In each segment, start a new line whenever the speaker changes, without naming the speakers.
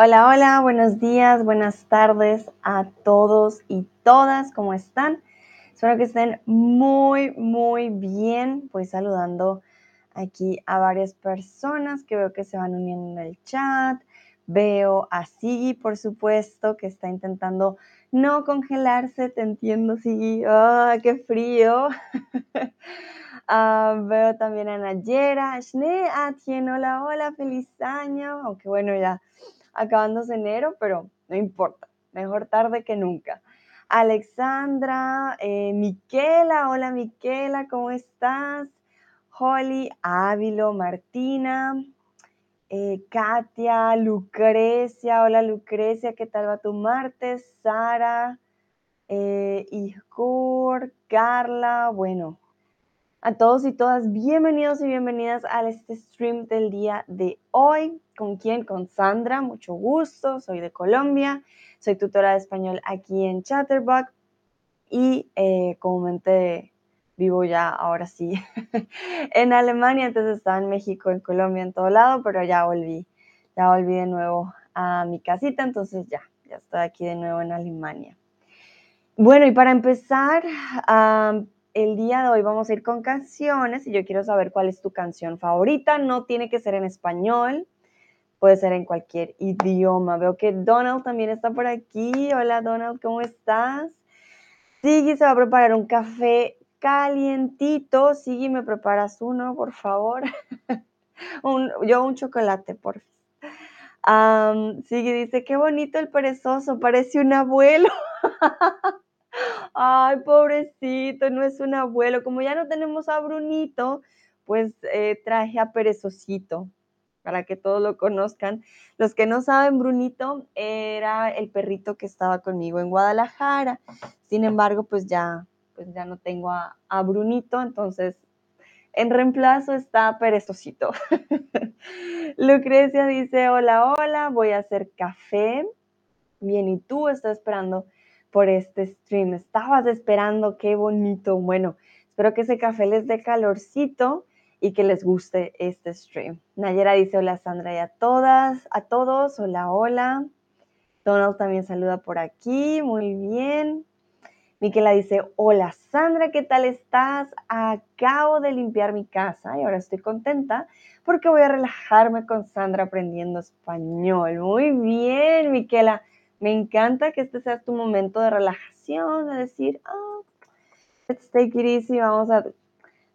Hola, hola, buenos días, buenas tardes a todos y todas, ¿cómo están? Espero que estén muy, muy bien. Voy saludando aquí a varias personas que veo que se van uniendo en el chat. Veo a Sigi, por supuesto, que está intentando no congelarse. Te entiendo, Sigi. ¡Ah, qué frío! Ah, veo también a Nayera. Shne Atien, hola, hola, feliz año. Aunque bueno, ya acabándose enero, pero no importa, mejor tarde que nunca. Alexandra, eh, Miquela, hola Miquela, ¿cómo estás? Holly, Ávilo, Martina, eh, Katia, Lucrecia, hola Lucrecia, ¿qué tal va tu martes? Sara, eh, Carla, bueno, a todos y todas, bienvenidos y bienvenidas a este stream del día de hoy. ¿Con quién? Con Sandra, mucho gusto, soy de Colombia, soy tutora de español aquí en Chatterbox y eh, comúnmente vivo ya ahora sí en Alemania, entonces estaba en México, en Colombia, en todo lado, pero ya volví, ya volví de nuevo a mi casita, entonces ya, ya estoy aquí de nuevo en Alemania. Bueno, y para empezar, el día de hoy vamos a ir con canciones y yo quiero saber cuál es tu canción favorita. No tiene que ser en español, puede ser en cualquier idioma. Veo que Donald también está por aquí. Hola Donald, ¿cómo estás? Sigui se va a preparar un café calientito. Sigui, ¿me preparas uno, por favor? yo un chocolate, por favor. Sigui dice, qué bonito el perezoso, parece un abuelo. Ay, pobrecito, no es un abuelo. Como ya no tenemos a Brunito, pues eh, traje a Perezosito para que todos lo conozcan. Los que no saben, Brunito era el perrito que estaba conmigo en Guadalajara. Sin embargo, pues ya, pues ya no tengo a, Brunito, entonces en reemplazo está Perezosito. Lucrecia dice, hola, hola, voy a hacer café. Bien, ¿y tú? Estoy esperando por este stream. Estabas esperando, qué bonito. Bueno, espero que ese café les dé calorcito y que les guste este stream. Nayera dice hola Sandra y a todas, a todos, hola, hola. Donald también saluda por aquí, muy bien. Miquela dice, hola Sandra, ¿qué tal estás? Acabo de limpiar mi casa y ahora estoy contenta porque voy a relajarme con Sandra aprendiendo español. Muy bien, Miquela. Me encanta que este sea tu momento de relajación, de decir, oh, let's take it easy, vamos a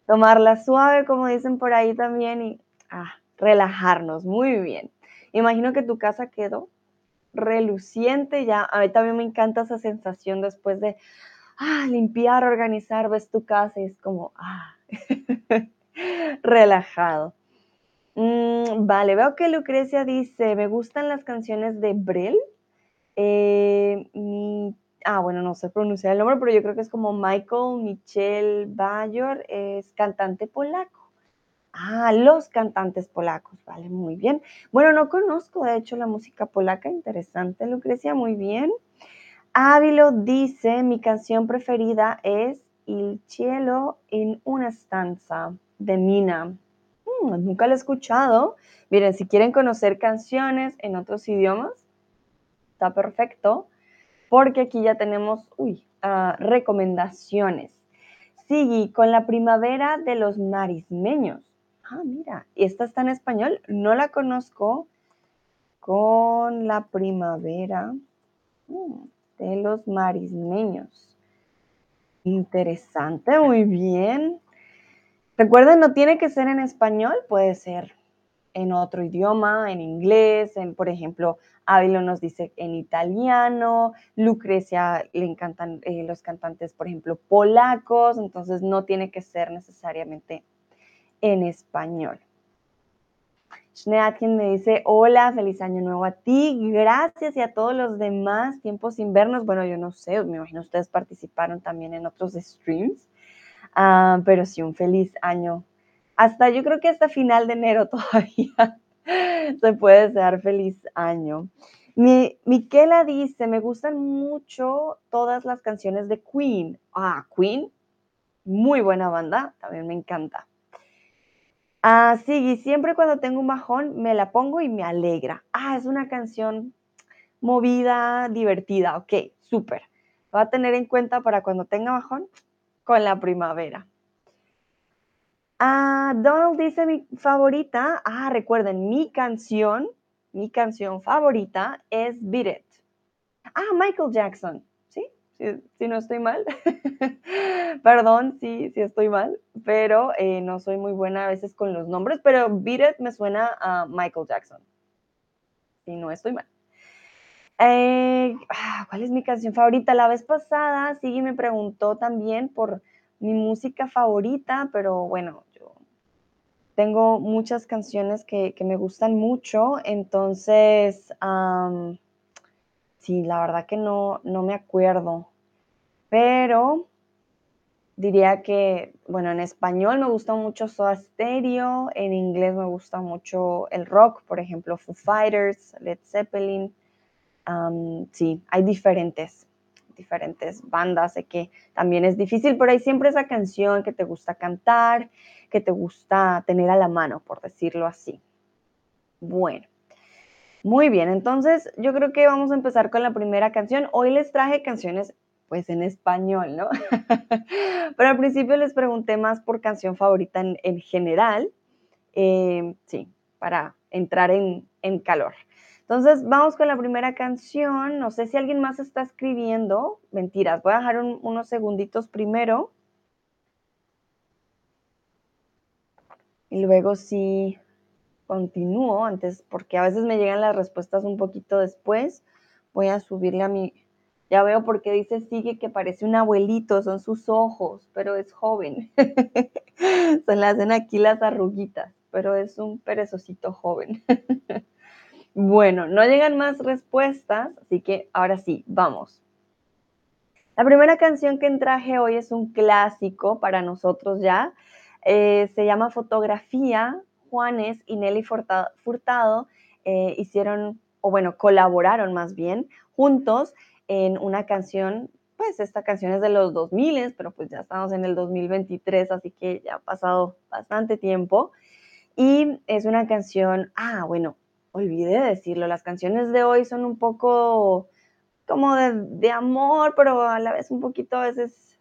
tomarla suave, como dicen por ahí también, y ah, relajarnos. Muy bien. Imagino que tu casa quedó reluciente ya. A mí también me encanta esa sensación después de ah, limpiar, organizar, ves tu casa y es como, ah, relajado. Mm, vale, veo que Lucrecia dice, me gustan las canciones de Brel eh, ah, bueno, no sé pronunciar el nombre, pero yo creo que es como Michael Michel Bayor, es cantante polaco. Ah, los cantantes polacos, vale, muy bien. Bueno, no conozco de hecho la música polaca, interesante, Lucrecia, muy bien. Ávilo dice, mi canción preferida es Il cielo en una stanza de Mina. Mm, nunca la he escuchado. Miren, si quieren conocer canciones en otros idiomas, perfecto, porque aquí ya tenemos, uh, recomendaciones. Sigue con la primavera de los marismeños. Ah, mira, ¿y esta está en español? No la conozco. Con la primavera mm, de los marismeños. Interesante, muy bien. Recuerden, no tiene que ser en español, puede ser en otro idioma, en inglés, en, por ejemplo, Ávilo nos dice en italiano, Lucrecia le encantan eh, los cantantes, por ejemplo, polacos, entonces no tiene que ser necesariamente en español. Schneatkin me dice, hola, feliz año nuevo a ti, gracias y a todos los demás, tiempos sin vernos, bueno, yo no sé, me imagino ustedes participaron también en otros streams, ah, pero sí, un feliz año. Hasta yo creo que hasta final de enero todavía se puede desear feliz año. Mi, Miquela dice, me gustan mucho todas las canciones de Queen. Ah, Queen, muy buena banda, también me encanta. Ah, sí, y siempre cuando tengo un bajón me la pongo y me alegra. Ah, es una canción movida, divertida. Ok, súper. Va a tener en cuenta para cuando tenga bajón con la primavera. Ah, Donald dice mi favorita. Ah, recuerden, mi canción, mi canción favorita es Beat It. Ah, Michael Jackson. ¿Sí? Si, no estoy mal. Perdón si, si estoy mal, pero eh, no soy muy buena a veces con los nombres, pero Beat It me suena a Michael Jackson. Si no estoy mal. Eh, ah, ¿Cuál es mi canción favorita? La vez pasada, Sigui me preguntó también por mi música favorita, pero bueno, yo tengo muchas canciones que, me gustan mucho, entonces, sí, la verdad que no, no me acuerdo, pero diría que, bueno, en español me gusta mucho Soda Stereo, en inglés me gusta mucho el rock, por ejemplo, Foo Fighters, Led Zeppelin, sí, hay diferentes, diferentes bandas, sé que también es difícil, pero hay siempre esa canción que te gusta cantar, que te gusta tener a la mano, por decirlo así. Bueno, muy bien, entonces yo creo que vamos a empezar con la primera canción. Hoy les traje canciones pues en español, ¿no? Pero al principio les pregunté más por canción favorita en, general, eh, sí, para entrar en, en calor. Entonces, vamos con la primera canción. No sé si alguien más está escribiendo. Mentiras, voy a dejar unos segunditos primero. Y luego sí continúo antes, porque a veces me llegan las respuestas un poquito después. Voy a subirle a mi... Ya veo por qué dice sigue que parece un abuelito, son sus ojos, pero es joven. Se le hacen aquí las arruguitas, pero es un perezosito joven. Bueno, no llegan más respuestas, así que ahora sí, vamos. La primera canción que traje hoy es un clásico para nosotros ya. Eh, se llama Fotografía. Juanes y Nelly Furtado eh, hicieron, o bueno, colaboraron más bien, juntos en una canción, pues esta canción es de los 2000, pero pues ya estamos en el 2023, así que ya ha pasado bastante tiempo. Y es una canción, ah, bueno, olvidé decirlo, las canciones de hoy son un poco como de, amor, pero a la vez un poquito a veces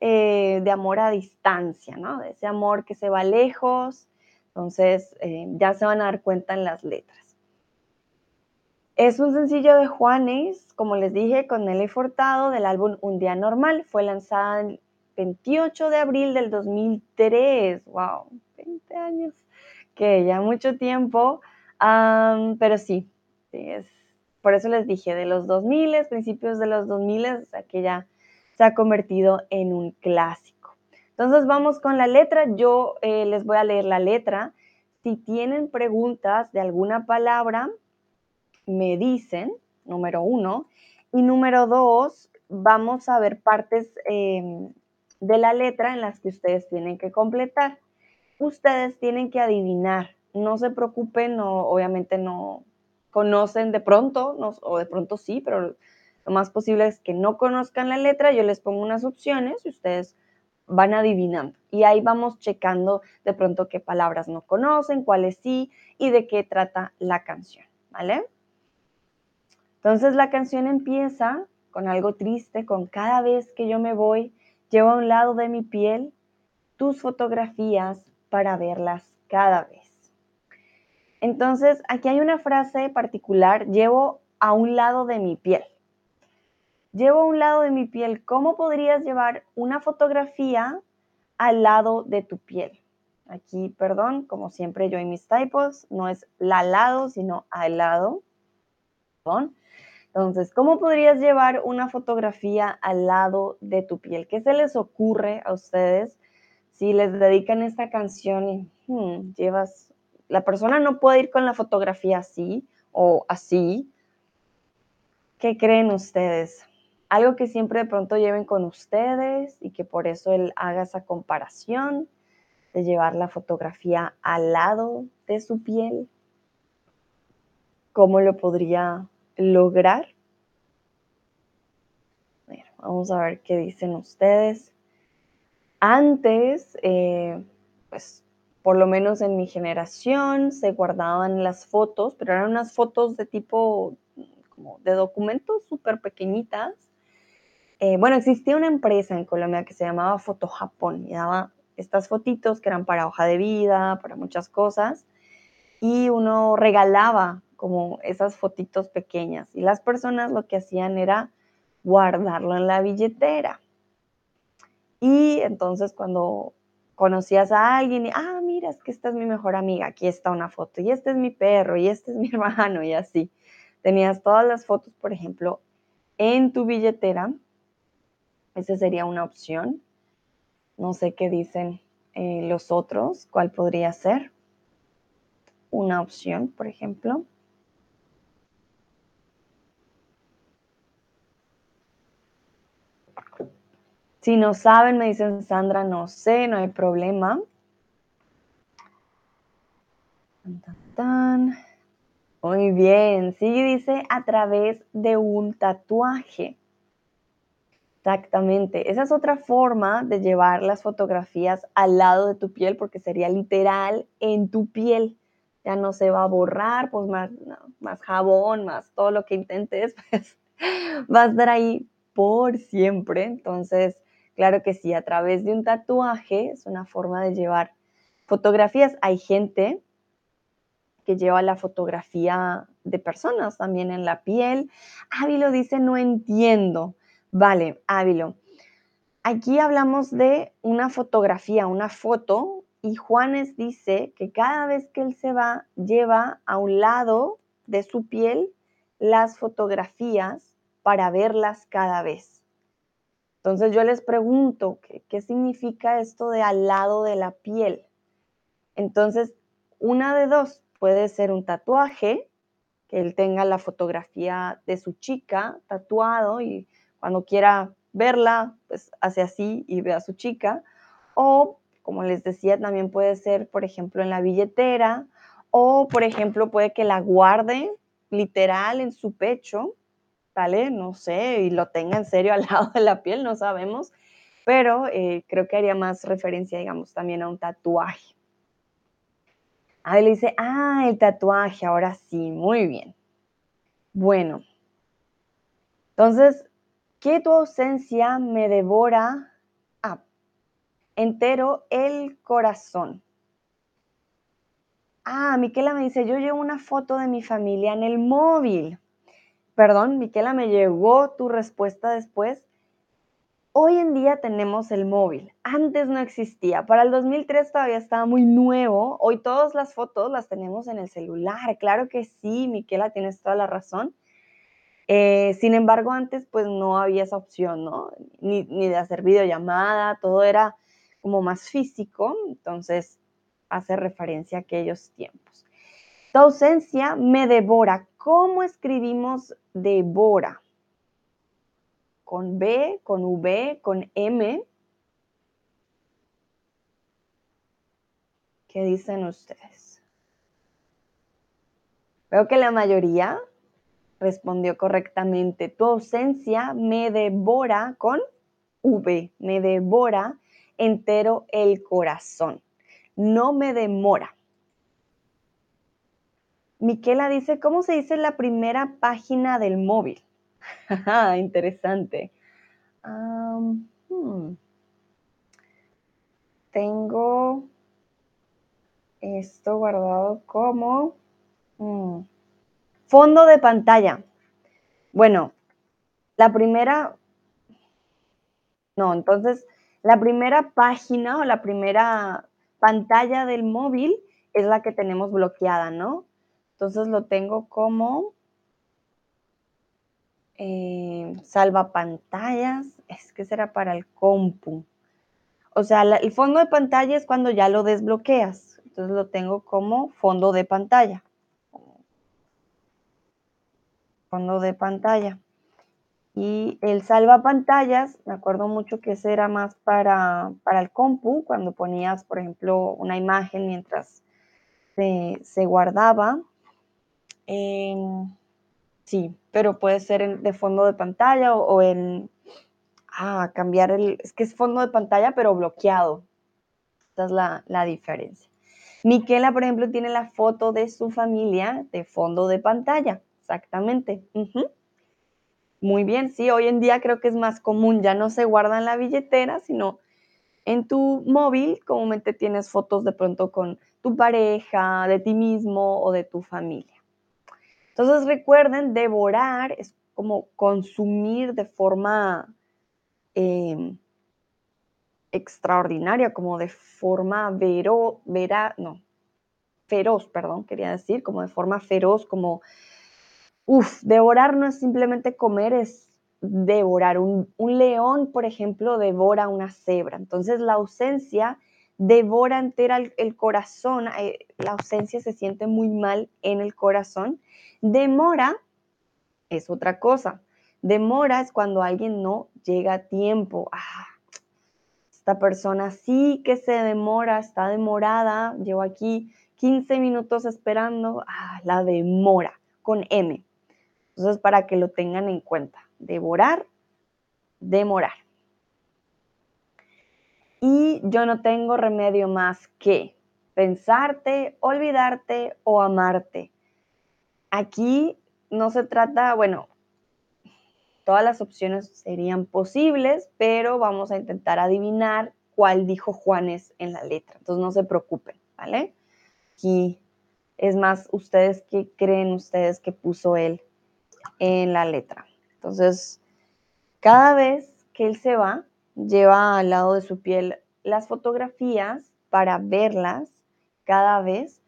eh, de amor a distancia, ¿no? De ese amor que se va lejos. Entonces, eh, ya se van a dar cuenta en las letras. Es un sencillo de Juanes, como les dije, con Nelly Fortado del álbum Un Día Normal. Fue lanzada el 28 de abril del 2003. ¡Wow! 20 años. Que ya mucho tiempo pero sí, es, por eso les dije, de los 2000, principios de los 2000, o sea que ya se ha convertido en un clásico. Entonces vamos con la letra, yo eh, les voy a leer la letra. Si tienen preguntas de alguna palabra, me dicen, número uno, y número dos, vamos a ver partes em, de la letra en las que ustedes tienen que completar. Ustedes tienen que adivinar no se preocupen, obviamente no conocen de pronto, o de pronto sí, pero lo más posible es que no conozcan la letra, yo les pongo unas opciones y ustedes van adivinando. Y ahí vamos checando de pronto qué palabras no conocen, cuáles sí y de qué trata la canción, ¿vale? Entonces la canción empieza con algo triste, con cada vez que yo me voy, llevo a un lado de mi piel tus fotografías para verlas cada vez. Entonces, aquí hay una frase particular, llevo a un lado de mi piel. Llevo a un lado de mi piel. ¿Cómo podrías llevar una fotografía al lado de tu piel? Aquí, perdón, como siempre yo y mis typos, no es la lado, sino al lado. Entonces, ¿cómo podrías llevar una fotografía al lado de tu piel? ¿Qué se les ocurre a ustedes si les dedican esta canción y hmm, llevas la persona no puede ir con la fotografía así o así. ¿Qué creen ustedes? Algo que siempre de pronto lleven con ustedes y que por eso él haga esa comparación de llevar la fotografía al lado de su piel. ¿Cómo lo podría lograr? vamos a ver qué dicen ustedes. Antes, eh, pues por lo menos en mi generación, se guardaban las fotos, pero eran unas fotos de tipo como de documentos súper pequeñitas. Eh, bueno, existía una empresa en Colombia que se llamaba Foto Japón y daba estas fotitos que eran para hoja de vida, para muchas cosas, y uno regalaba como esas fotitos pequeñas y las personas lo que hacían era guardarlo en la billetera. Y entonces cuando conocías a alguien y, ah, mira, es que esta es mi mejor amiga, aquí está una foto, y este es mi perro, y este es mi hermano, y así. Tenías todas las fotos, por ejemplo, en tu billetera. Esa sería una opción. No sé qué dicen eh, los otros, cuál podría ser una opción, por ejemplo. Si no saben, me dicen Sandra, no sé, no hay problema. Muy bien, sí dice a través de un tatuaje. Exactamente, esa es otra forma de llevar las fotografías al lado de tu piel porque sería literal en tu piel. Ya no se va a borrar, pues más, más jabón, más todo lo que intentes, pues va a estar ahí por siempre. Entonces, Claro que sí, a través de un tatuaje es una forma de llevar fotografías. Hay gente que lleva la fotografía de personas también en la piel. Ávilo dice, no entiendo. Vale, Ávilo. Aquí hablamos de una fotografía, una foto, y Juanes dice que cada vez que él se va, lleva a un lado de su piel las fotografías para verlas cada vez. Entonces yo les pregunto, ¿qué, significa esto de al lado de la piel? Entonces, una de dos, puede ser un tatuaje, que él tenga la fotografía de su chica tatuado y cuando quiera verla, pues hace así y ve a su chica. O, como les decía, también puede ser, por ejemplo, en la billetera o, por ejemplo, puede que la guarde literal en su pecho no sé, y lo tenga en serio al lado de la piel, no sabemos, pero eh, creo que haría más referencia, digamos, también a un tatuaje. Ahí le dice, ah, el tatuaje, ahora sí, muy bien. Bueno, entonces, que tu ausencia me devora ah, entero el corazón. Ah, Miquela me dice, yo llevo una foto de mi familia en el móvil. Perdón, Miquela, me llegó tu respuesta después. Hoy en día tenemos el móvil. Antes no existía. Para el 2003 todavía estaba muy nuevo. Hoy todas las fotos las tenemos en el celular. Claro que sí, Miquela, tienes toda la razón. Eh, sin embargo, antes pues no había esa opción, ¿no? Ni, ni de hacer videollamada, todo era como más físico. Entonces, hace referencia a aquellos tiempos. Tu ausencia me devora. ¿Cómo escribimos devora? ¿Con B, con V, con M? ¿Qué dicen ustedes? Veo que la mayoría respondió correctamente. Tu ausencia me devora con V, me devora entero el corazón. No me demora. Miquela dice, ¿cómo se dice la primera página del móvil? Interesante. Hmm. Tengo esto guardado como hmm, fondo de pantalla. Bueno, la primera, no, entonces la primera página o la primera pantalla del móvil es la que tenemos bloqueada, ¿no? Entonces lo tengo como eh, salva pantallas. Es que será para el compu. O sea, el fondo de pantalla es cuando ya lo desbloqueas. Entonces lo tengo como fondo de pantalla. Fondo de pantalla. Y el salva pantallas, me acuerdo mucho que ese era más para, para el compu, cuando ponías, por ejemplo, una imagen mientras se, se guardaba sí, pero puede ser de fondo de pantalla o, en ah, cambiar el, es que es fondo de pantalla pero bloqueado. Esta es la, la diferencia. Miquela, por ejemplo, tiene la foto de su familia de fondo de pantalla. Exactamente. Muy bien, sí, hoy en día creo que es más común, ya no se guarda en la billetera, sino en tu móvil comúnmente tienes fotos de pronto con tu pareja, de ti mismo o de tu familia. Entonces recuerden, devorar es como consumir de forma em, extraordinaria, como de forma vero, no, feroz, perdón, quería decir, como de forma feroz, como, uff, devorar no es simplemente comer, es devorar. Un, león, por ejemplo, devora una cebra. Entonces la ausencia devora entera el, corazón, eh, la ausencia se siente muy mal en el corazón. Demora es otra cosa. Demora es cuando alguien no llega a tiempo. Ah, esta persona sí que se demora, está demorada, llevo aquí 15 minutos esperando, ah, la demora con M. Entonces, para que lo tengan en cuenta devorar, demorar. Y yo no tengo remedio más que pensarte, olvidarte o amarte. Aquí no se trata, bueno, todas las opciones serían posibles, pero vamos a intentar adivinar cuál dijo Juanes en la letra. Entonces no se preocupen, ¿vale? Aquí es más ustedes que creen ustedes que puso él en la letra. Entonces, cada vez que él se va, lleva al lado de su piel las fotografías para verlas cada vez,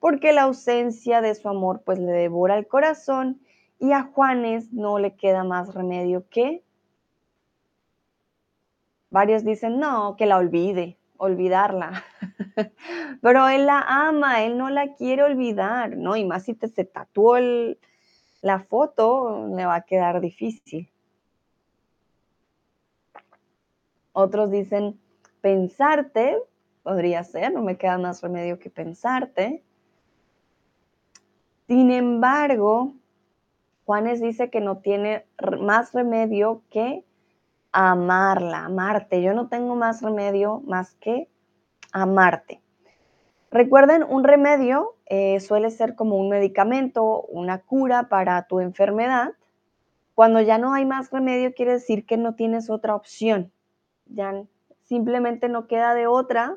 porque la ausencia de su amor pues le devora el corazón y a Juanes no le queda más remedio que... Varios dicen, no, que la olvide, olvidarla. Pero él la ama, él no la quiere olvidar, ¿no? Y más si te se tatuó la foto le va a quedar difícil. Otros dicen pensarte, podría ser, no me queda más remedio que pensarte. Sin embargo, Juanes dice que no tiene más remedio que amarla, amarte. Yo no tengo más remedio más que amarte. Recuerden, un remedio eh, suele ser como un medicamento, una cura para tu enfermedad. Cuando ya no hay más remedio, quiere decir que no tienes otra opción. Ya simplemente no queda de otra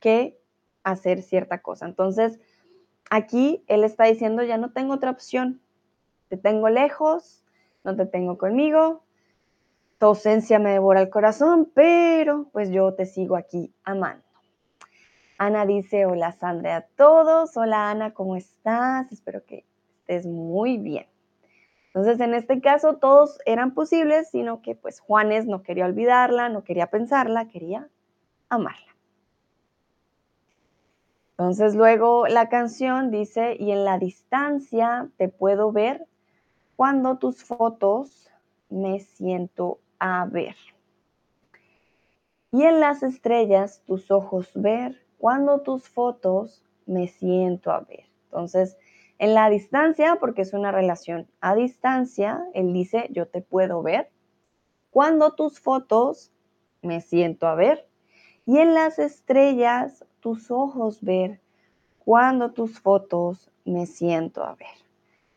que hacer cierta cosa. Entonces, aquí él está diciendo, ya no tengo otra opción. Te tengo lejos, no te tengo conmigo, tu ausencia me devora el corazón, pero pues yo te sigo aquí amando. Ana dice, hola Sandra a todos, hola Ana, ¿cómo estás? Espero que estés muy bien. Entonces, en este caso, todos eran posibles, sino que pues Juanes no quería olvidarla, no quería pensarla, quería amarla. Entonces, luego la canción dice, y en la distancia te puedo ver cuando tus fotos me siento a ver. Y en las estrellas tus ojos ver cuando tus fotos me siento a ver. Entonces, en la distancia, porque es una relación a distancia, él dice, yo te puedo ver. Cuando tus fotos me siento a ver. Y en las estrellas, tus ojos ver. Cuando tus fotos me siento a ver.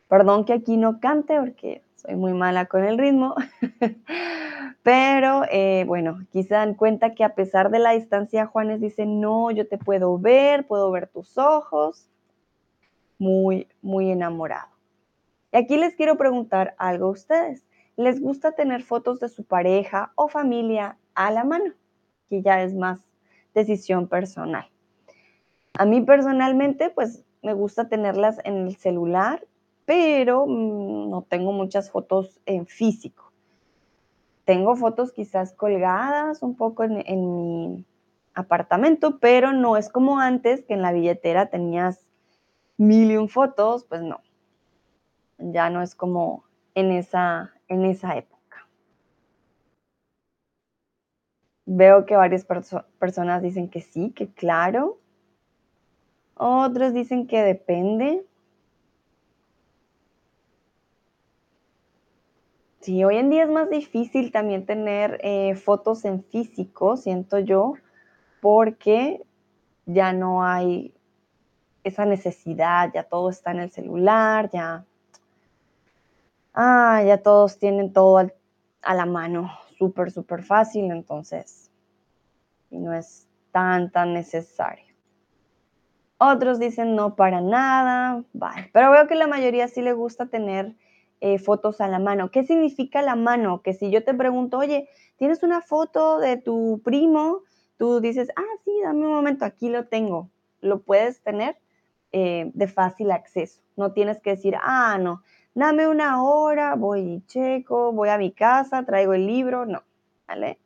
Perdón que aquí no cante porque soy muy mala con el ritmo, pero eh, bueno, aquí se dan cuenta que a pesar de la distancia, Juanes dice, no, yo te puedo ver, puedo ver tus ojos, muy, muy enamorado. Y aquí les quiero preguntar algo a ustedes. ¿Les gusta tener fotos de su pareja o familia a la mano? Que ya es más decisión personal. A mí personalmente, pues me gusta tenerlas en el celular pero mm, no tengo muchas fotos en físico. Tengo fotos quizás colgadas un poco en, mi apartamento, pero no es como antes que en la billetera tenías mil y un fotos, pues no. Ya no es como en esa, en esa época. Veo que varias personas dicen que sí, que claro. Otros dicen que depende. Sí, hoy en día es más difícil también tener eh, fotos en físico, siento yo, porque ya no hay esa necesidad, ya todo está en el celular, ya, ah, ya todos tienen todo a la mano, súper, súper fácil, entonces no es tan, tan necesario. Otros dicen no para nada, vale, pero veo que la mayoría sí le gusta tener eh, fotos a la mano. ¿Qué significa la mano? Que si yo te pregunto, oye, ¿tienes una foto de tu primo? Tú dices, ah, sí, dame un momento, aquí lo tengo. Lo puedes tener eh, de fácil acceso. No tienes que decir, ah, no, dame una hora, voy y checo, voy a mi casa, traigo el libro. No, ¿vale?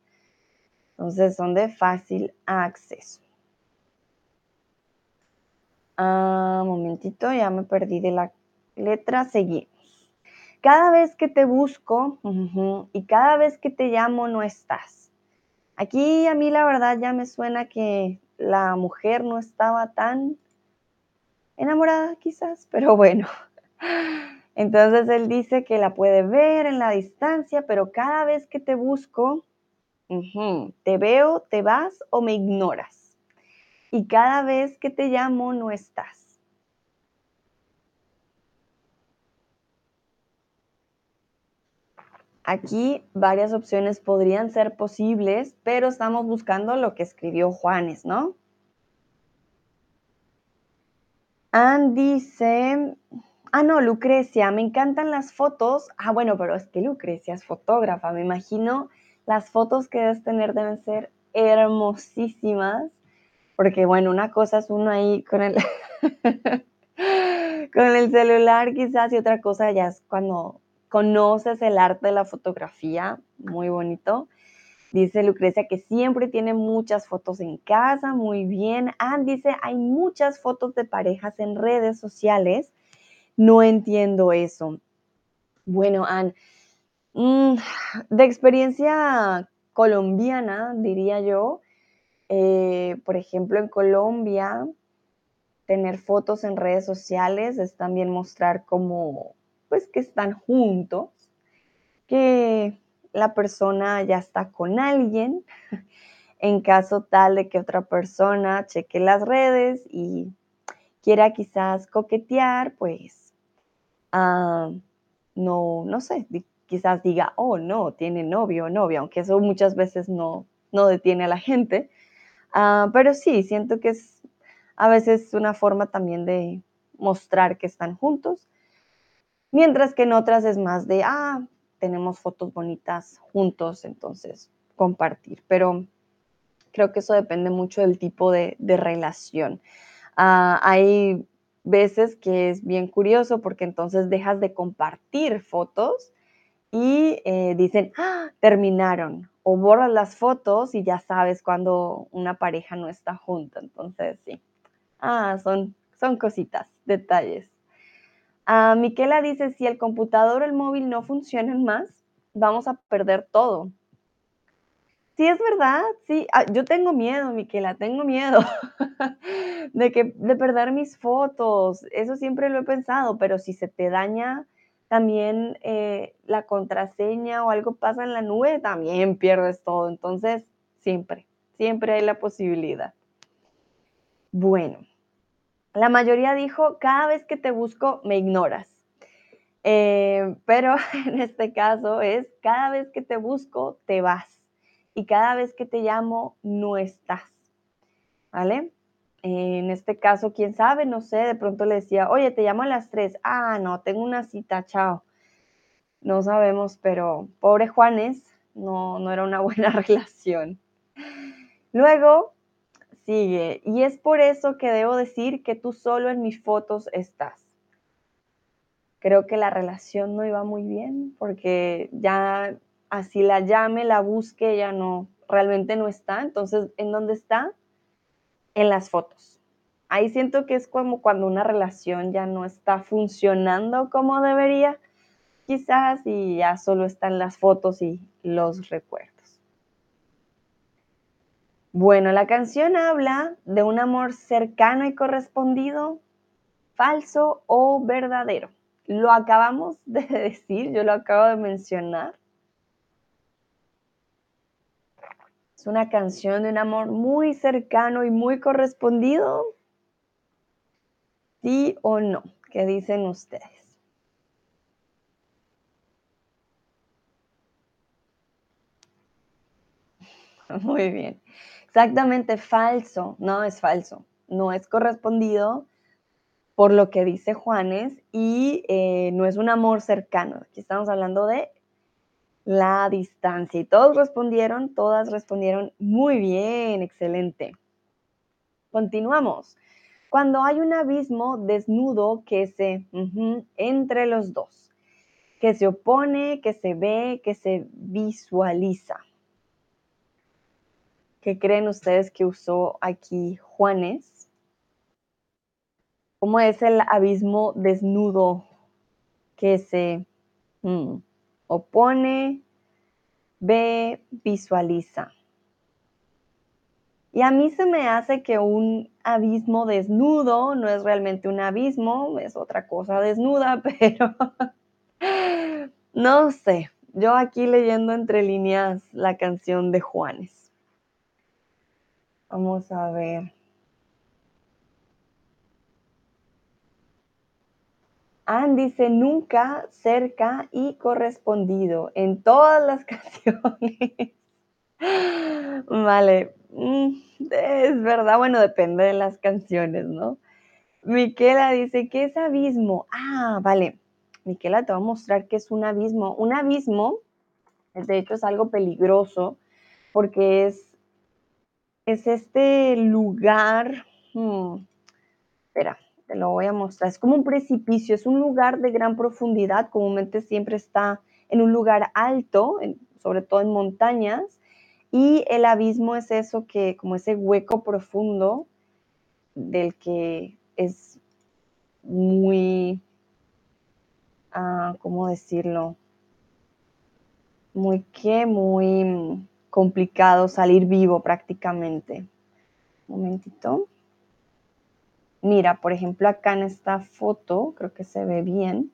Entonces son de fácil acceso. Ah, momentito, ya me perdí de la letra. Seguimos. Cada vez que te busco y cada vez que te llamo no estás. Aquí a mí la verdad ya me suena que la mujer no estaba tan enamorada quizás, pero bueno. Entonces él dice que la puede ver en la distancia, pero cada vez que te busco, te veo, te vas o me ignoras y cada vez que te llamo no estás. Aquí varias opciones podrían ser posibles, pero estamos buscando lo que escribió Juanes, ¿no? Ann dice, ah, no, Lucrecia, me encantan las fotos. Ah, bueno, pero es que Lucrecia es fotógrafa, me imagino las fotos que debes tener deben ser hermosísimas porque bueno, una cosa es uno ahí con el, con el celular quizás y otra cosa ya es cuando conoces el arte de la fotografía, muy bonito. Dice Lucrecia que siempre tiene muchas fotos en casa, muy bien. Ah, dice, hay muchas fotos de parejas en redes sociales. No entiendo eso. Bueno, Ann, mm, de experiencia colombiana, diría yo, eh, por ejemplo, en Colombia, tener fotos en redes sociales es también mostrar como, pues, que están juntos, que la persona ya está con alguien, en caso tal de que otra persona cheque las redes y quiera quizás coquetear, pues, ah, no, no sé, quizás diga, oh, no, tiene novio o novia, aunque eso muchas veces no, no detiene a la gente, Ah, pero sí, siento que es a veces una forma también de mostrar que están juntos, mientras que en otras es más de, ah, tenemos fotos bonitas juntos, entonces compartir, pero creo que eso depende mucho del tipo de, relación. Ah, hay veces que es bien curioso porque entonces dejas de compartir fotos y eh, dicen, ah, terminaron o borras las fotos y ya sabes cuando una pareja no está junta. Entonces, sí. Ah, son, son cositas, detalles. Ah, Miquela dice, si el computador o el móvil no funcionan más, vamos a perder todo. Sí, es verdad, sí. Ah, yo tengo miedo, Miquela, tengo miedo de, que, de perder mis fotos. Eso siempre lo he pensado, pero si se te daña también eh, la contraseña o algo pasa en la nube, también pierdes todo. Entonces, siempre, siempre hay la posibilidad. Bueno, la mayoría dijo, cada vez que te busco, me ignoras. Eh, pero en este caso es, cada vez que te busco, te vas. Y cada vez que te llamo, no estás. ¿Vale? En este caso, quién sabe, no sé, de pronto le decía, oye, te llamo a las 3. Ah, no, tengo una cita, chao. No sabemos, pero pobre Juanes, no, no era una buena relación. Luego sigue, y es por eso que debo decir que tú solo en mis fotos estás. Creo que la relación no iba muy bien porque ya así la llame, la busque, ya no, realmente no está. Entonces, ¿en dónde está? en las fotos. Ahí siento que es como cuando una relación ya no está funcionando como debería, quizás, y ya solo están las fotos y los recuerdos. Bueno, la canción habla de un amor cercano y correspondido, falso o verdadero. Lo acabamos de decir, yo lo acabo de mencionar. una canción de un amor muy cercano y muy correspondido. ¿Sí o no? ¿Qué dicen ustedes? Muy bien. Exactamente falso. No es falso. No es correspondido por lo que dice Juanes y eh, no es un amor cercano. Aquí estamos hablando de la distancia. Y todos respondieron, todas respondieron muy bien, excelente. Continuamos. Cuando hay un abismo desnudo que se entre los dos, que se opone, que se ve, que se visualiza. ¿Qué creen ustedes que usó aquí Juanes? ¿Cómo es el abismo desnudo que se mm, opone, ve, visualiza? Y a mí se me hace que un abismo desnudo no es realmente un abismo, es otra cosa desnuda, pero no sé. Yo aquí leyendo entre líneas la canción de Juanes. Vamos a ver. Ann dice nunca, cerca y correspondido en todas las canciones. vale, mm, es verdad, bueno, depende de las canciones, ¿no? Miquela dice, ¿qué es abismo? Ah, vale. Miquela te va a mostrar qué es un abismo. Un abismo, de hecho, es algo peligroso porque es, es este lugar, hmm, espera, te lo voy a mostrar. Es como un precipicio, es un lugar de gran profundidad, comúnmente siempre está en un lugar alto, sobre todo en montañas, y el abismo es eso que, como ese hueco profundo del que es muy, ah, ¿cómo decirlo? Muy que, muy complicado salir vivo prácticamente. Un momentito. Mira, por ejemplo, acá en esta foto, creo que se ve bien.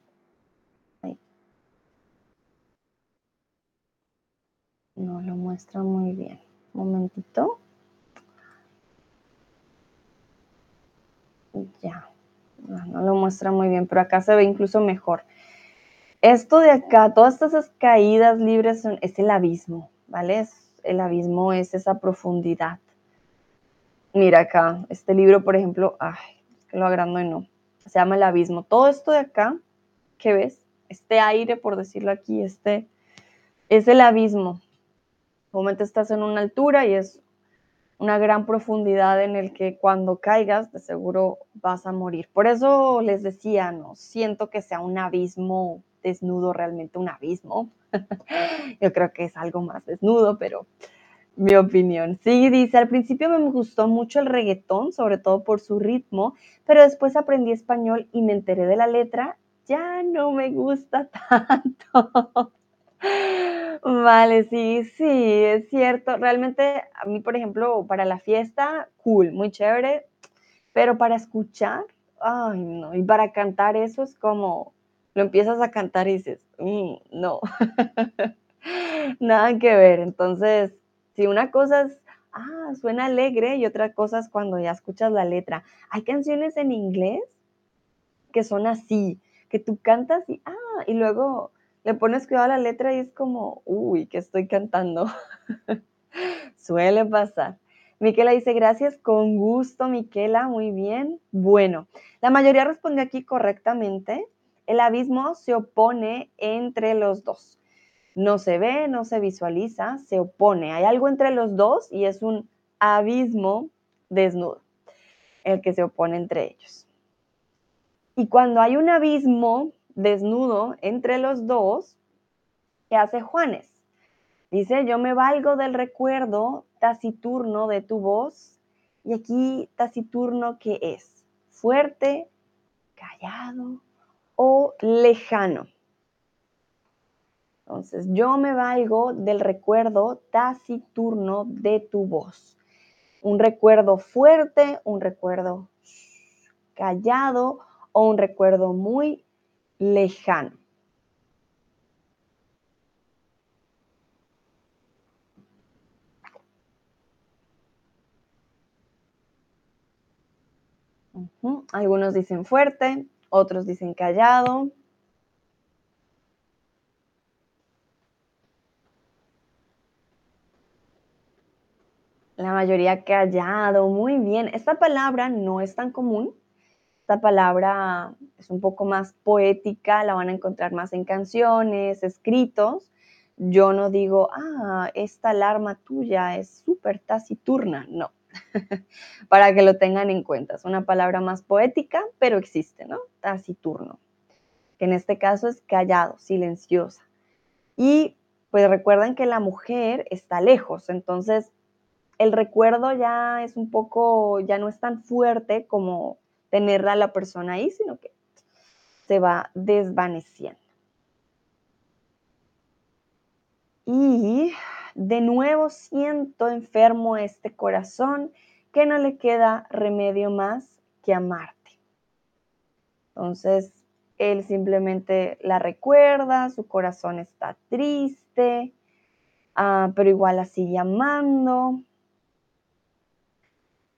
No lo muestra muy bien. Un momentito. Ya. No, lo muestra muy bien, pero acá se ve incluso mejor. Esto de acá, todas estas caídas libres son, es el abismo, ¿vale? El abismo es esa profundidad. Mira acá, este libro, por ejemplo, ay, que lo agrando y no. Se llama El Abismo. Todo esto de acá, ¿qué ves? Este aire, por decirlo aquí, este es el abismo momento estás en una altura y es una gran profundidad en el que cuando caigas de seguro vas a morir. Por eso les decía, no siento que sea un abismo desnudo, realmente un abismo. Yo creo que es algo más desnudo, pero mi opinión. Sí, dice, al principio me gustó mucho el reggaetón, sobre todo por su ritmo, pero después aprendí español y me enteré de la letra, ya no me gusta tanto. Vale, sí, sí, es cierto. Realmente a mí, por ejemplo, para la fiesta, cool, muy chévere, pero para escuchar, ay, no, y para cantar eso es como, lo empiezas a cantar y dices, mm, no, nada que ver. Entonces, si una cosa es, ah, suena alegre y otra cosa es cuando ya escuchas la letra. Hay canciones en inglés que son así, que tú cantas y, ah, y luego le pones cuidado a la letra y es como, uy, ¿qué estoy cantando? Suele pasar. Miquela dice, gracias, con gusto, Miquela, muy bien. Bueno, la mayoría respondió aquí correctamente. El abismo se opone entre los dos. No se ve, no se visualiza, se opone. Hay algo entre los dos y es un abismo desnudo, el que se opone entre ellos. Y cuando hay un abismo desnudo entre los dos, ¿qué hace Juanes? Dice, yo me valgo del recuerdo taciturno de tu voz. Y aquí taciturno, ¿qué es? Fuerte, callado o lejano. Entonces, yo me valgo del recuerdo taciturno de tu voz. Un recuerdo fuerte, un recuerdo callado o un recuerdo muy lejano. Algunos dicen fuerte, otros dicen callado. La mayoría callado, muy bien. Esta palabra no es tan común. Esta palabra es un poco más poética, la van a encontrar más en canciones, escritos. Yo no digo, ah, esta alarma tuya es súper taciturna. No, para que lo tengan en cuenta. Es una palabra más poética, pero existe, ¿no? Taciturno, que en este caso es callado, silenciosa. Y pues recuerden que la mujer está lejos, entonces el recuerdo ya es un poco, ya no es tan fuerte como tenerla la persona ahí, sino que se va desvaneciendo. Y de nuevo siento enfermo este corazón que no le queda remedio más que amarte. Entonces, él simplemente la recuerda, su corazón está triste, ah, pero igual la sigue amando.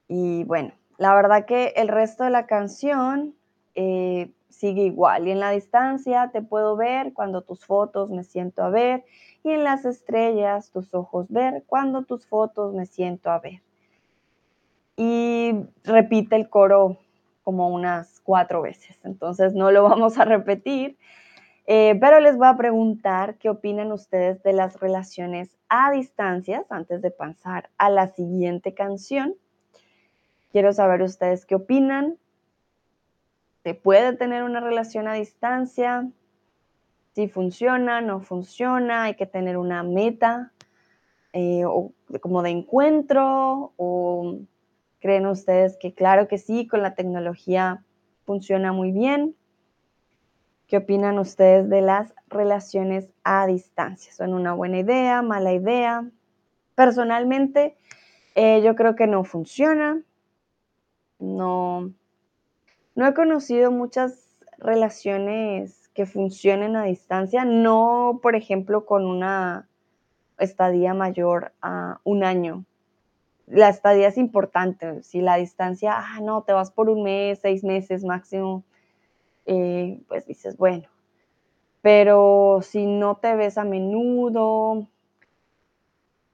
Y bueno, la verdad que el resto de la canción eh, sigue igual. Y en la distancia te puedo ver cuando tus fotos me siento a ver. Y en las estrellas tus ojos ver cuando tus fotos me siento a ver. Y repite el coro como unas cuatro veces. Entonces no lo vamos a repetir. Eh, pero les voy a preguntar qué opinan ustedes de las relaciones a distancias antes de pasar a la siguiente canción. Quiero saber ustedes qué opinan. ¿Se puede tener una relación a distancia? Si funciona, no funciona, hay que tener una meta eh, o como de encuentro o creen ustedes que claro que sí, con la tecnología funciona muy bien. ¿Qué opinan ustedes de las relaciones a distancia? ¿Son una buena idea, mala idea? Personalmente, eh, yo creo que no funciona no, no he conocido muchas relaciones que funcionen a distancia, no, por ejemplo, con una estadía mayor a un año. La estadía es importante. Si la distancia, ah, no, te vas por un mes, seis meses máximo, eh, pues dices, bueno. Pero si no te ves a menudo,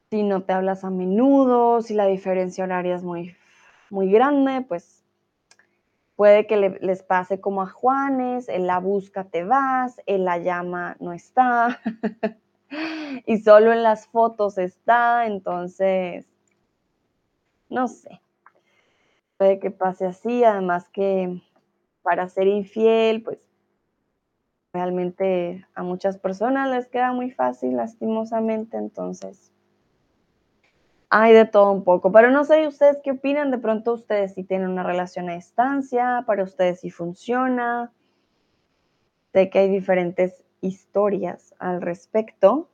si no te hablas a menudo, si la diferencia horaria es muy muy grande, pues puede que les pase como a Juanes, en la busca te vas, en la llama no está, y solo en las fotos está, entonces, no sé, puede que pase así, además que para ser infiel, pues realmente a muchas personas les queda muy fácil, lastimosamente, entonces hay de todo un poco, pero no sé ustedes qué opinan, de pronto ustedes si tienen una relación a distancia, para ustedes si funciona. Sé que hay diferentes historias al respecto.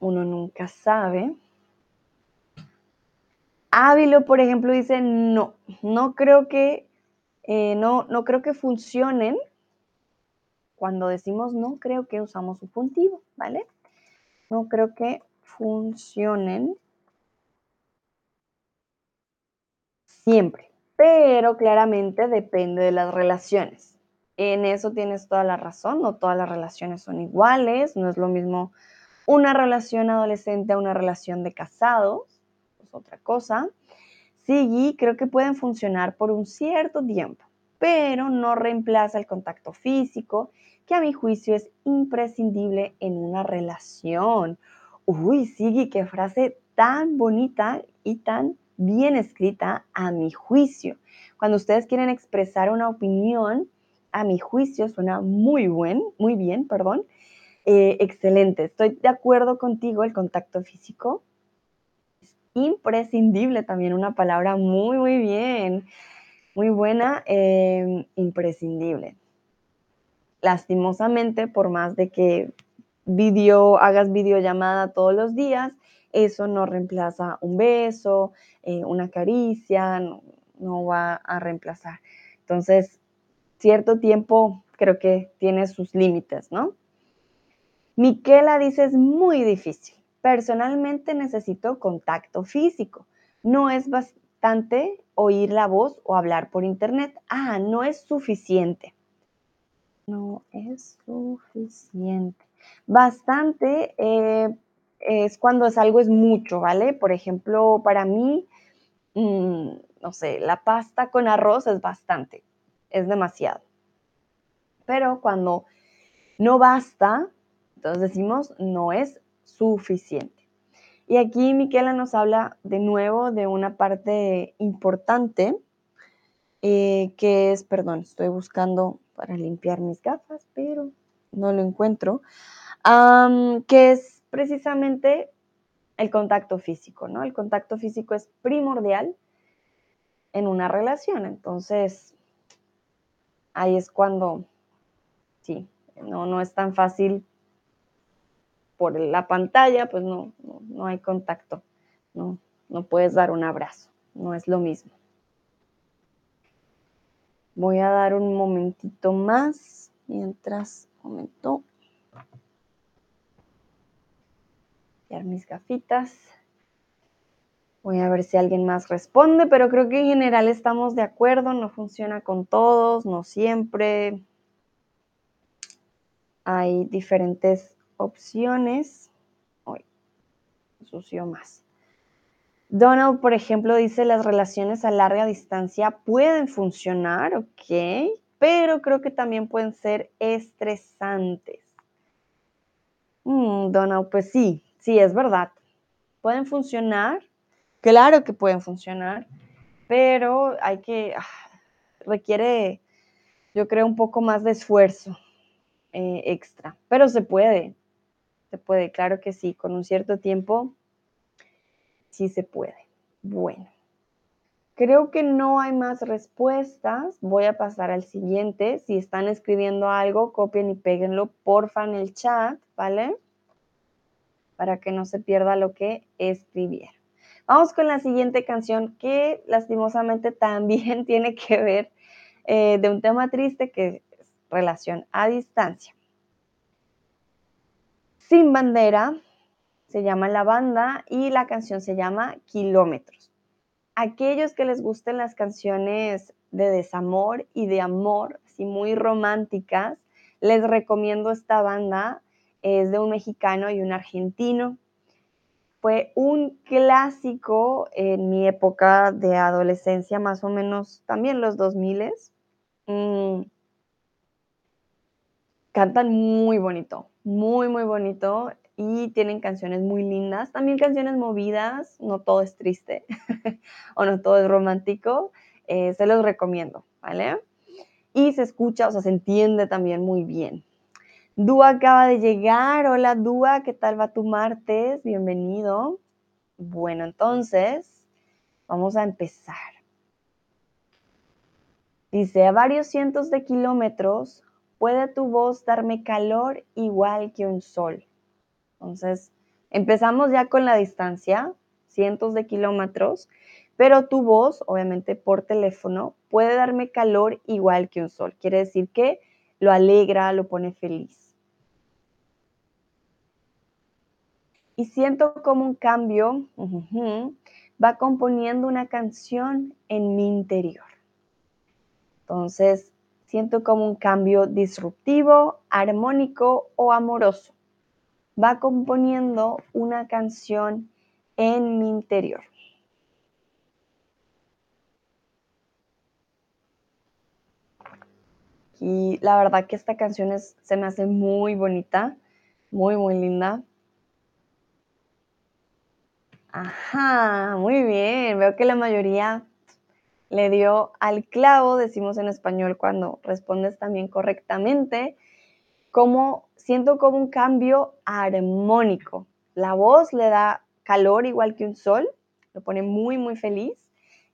Uno nunca sabe. Ávilo, por ejemplo, dice, no, no creo que, eh, no, no creo que funcionen. Cuando decimos no, creo que usamos subjuntivo, ¿vale? No creo que funcionen siempre, pero claramente depende de las relaciones. En eso tienes toda la razón, no todas las relaciones son iguales, no es lo mismo una relación adolescente a una relación de casados, es otra cosa. Sí, creo que pueden funcionar por un cierto tiempo, pero no reemplaza el contacto físico que a mi juicio es imprescindible en una relación. Uy, Sigui, qué frase tan bonita y tan bien escrita a mi juicio. Cuando ustedes quieren expresar una opinión, a mi juicio suena muy buen, muy bien, perdón. Eh, excelente, estoy de acuerdo contigo, el contacto físico es imprescindible también, una palabra muy, muy bien, muy buena, eh, imprescindible lastimosamente, por más de que video, hagas videollamada todos los días, eso no reemplaza un beso, eh, una caricia, no, va a reemplazar. Entonces, cierto tiempo creo que tiene sus límites, ¿no? Miquela dice, es muy difícil. Personalmente necesito contacto físico. No es bastante oír la voz o hablar por internet. Ah, no es suficiente. No es suficiente. Bastante eh, es cuando es algo es mucho, ¿vale? Por ejemplo, para mí, mm, no sé, la pasta con arroz es bastante, es demasiado. Pero cuando no basta, entonces decimos no es suficiente. Y aquí Miquela nos habla de nuevo de una parte importante, eh, que es, perdón, estoy buscando para limpiar mis gafas, pero no lo encuentro, que es precisamente el contacto físico, ¿no? El contacto físico es primordial en una relación, entonces ahí es cuando, sí, no, no es tan fácil por la pantalla, pues no, no, hay contacto, no, no puedes dar un abrazo, no es lo mismo. Voy a dar un momentito más mientras, momento, mis gafitas. Voy a ver si alguien más responde, pero creo que en general estamos de acuerdo, no funciona con todos, no siempre. Hay diferentes opciones. Hoy, sucio más. Donald, por ejemplo, dice las relaciones a larga distancia pueden funcionar, ok, pero creo que también pueden ser estresantes. Mm, Donald, pues sí, sí, es verdad. Pueden funcionar, claro que pueden funcionar, pero hay que, ah, requiere, yo creo, un poco más de esfuerzo eh, extra, pero se puede, se puede, claro que sí, con un cierto tiempo, sí se puede. Bueno, creo que no hay más respuestas. Voy a pasar al siguiente. Si están escribiendo algo, copien y péguenlo, porfa, en el chat, ¿vale? Para que no se pierda lo que escribieron. Vamos con la siguiente canción que lastimosamente también tiene que ver eh, de un tema triste que es relación a distancia. Sin bandera, se llama la banda y la canción se llama Kilómetros. Aquellos que les gusten las canciones de desamor y de amor, así muy románticas, les recomiendo esta banda. Es de un mexicano y un argentino. Fue un clásico en mi época de adolescencia, más o menos también los 2000. Mm. Cantan muy bonito, muy, muy bonito y tienen canciones muy lindas, también canciones movidas, no todo es triste o no todo es romántico, eh, se los recomiendo, ¿vale? Y se escucha, o sea, se entiende también muy bien. Dúa acaba de llegar, hola Dúa, ¿qué tal va tu martes? Bienvenido. Bueno, entonces, vamos a empezar. Dice, a varios cientos de kilómetros puede tu voz darme calor igual que un sol. Entonces, empezamos ya con la distancia, cientos de kilómetros, pero tu voz, obviamente por teléfono, puede darme calor igual que un sol. Quiere decir que lo alegra, lo pone feliz. Y siento como un cambio va componiendo una canción en mi interior. Entonces, siento como un cambio disruptivo, armónico o amoroso va componiendo una canción en mi interior. Y la verdad que esta canción se me hace muy bonita, muy, muy linda. Ajá, muy bien. Veo que la mayoría le dio al clavo, decimos en español cuando respondes también correctamente, como siento como un cambio armónico. La voz le da calor igual que un sol, lo pone muy, muy feliz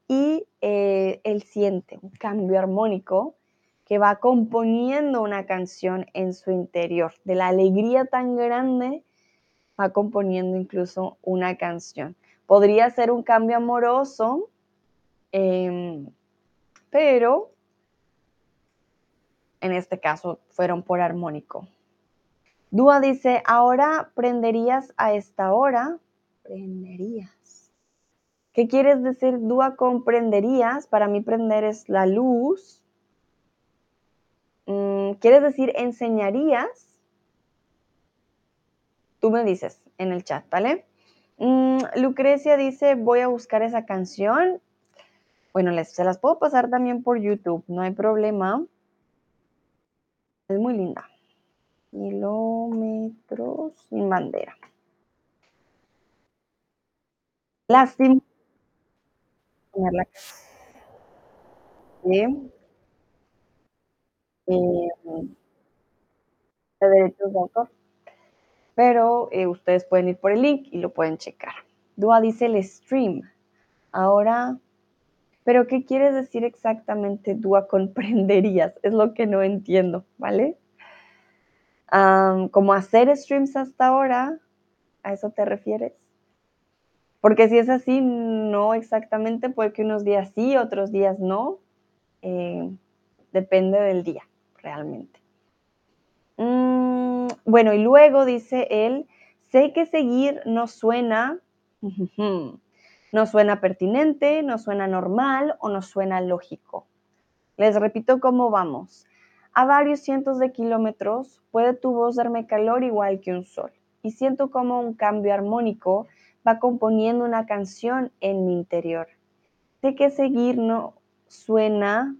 y eh, él siente un cambio armónico que va componiendo una canción en su interior. De la alegría tan grande, va componiendo incluso una canción. Podría ser un cambio amoroso, em, pero en este caso fueron por armónico. Dúa dice, ahora prenderías a esta hora, prenderías. ¿Qué quieres decir dúa comprenderías? Para mí prender es la luz. Mm, ¿Quieres decir enseñarías? Tú me dices en el chat, ¿vale? Mm, Lucrecia dice, voy a buscar esa canción. Bueno, se las puedo pasar también por YouTube, no hay problema. Es muy linda. Kilómetros sin bandera. Lástima. Sí. Eh, de derechos de autor. Pero eh, ustedes pueden ir por el link y lo pueden checar. Dua dice el stream. Ahora, ¿pero qué quieres decir exactamente, Dua, comprenderías? Es lo que no entiendo, ¿vale? como hacer streams hasta ahora, ¿a eso te refieres? Porque si es así, no exactamente, puede que unos días sí, otros días no. Eh, depende del día, realmente. Mm, bueno, y luego dice él, sé que seguir no suena, no suena pertinente, no suena normal o no suena lógico. Les repito cómo vamos. A varios cientos de kilómetros puede tu voz darme calor igual que un sol y siento como un cambio armónico va componiendo una canción en mi interior. Sé que seguir no suena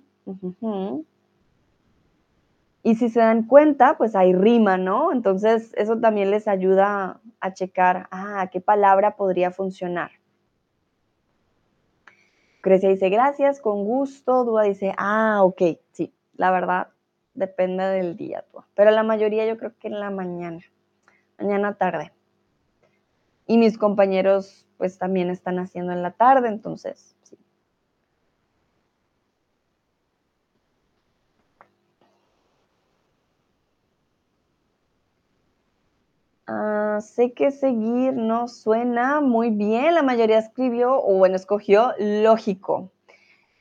y si se dan cuenta, pues hay rima, ¿no? Entonces eso también les ayuda a checar, ah, qué palabra podría funcionar. Grecia dice, gracias, con gusto. Dúa dice, ah, ok, sí, la verdad, depende del día, Pero la mayoría yo creo que en la mañana, mañana tarde. Y mis compañeros pues también están haciendo en la tarde, entonces Ah, sé que seguir no suena muy bien. La mayoría escribió, o bueno, escogió lógico.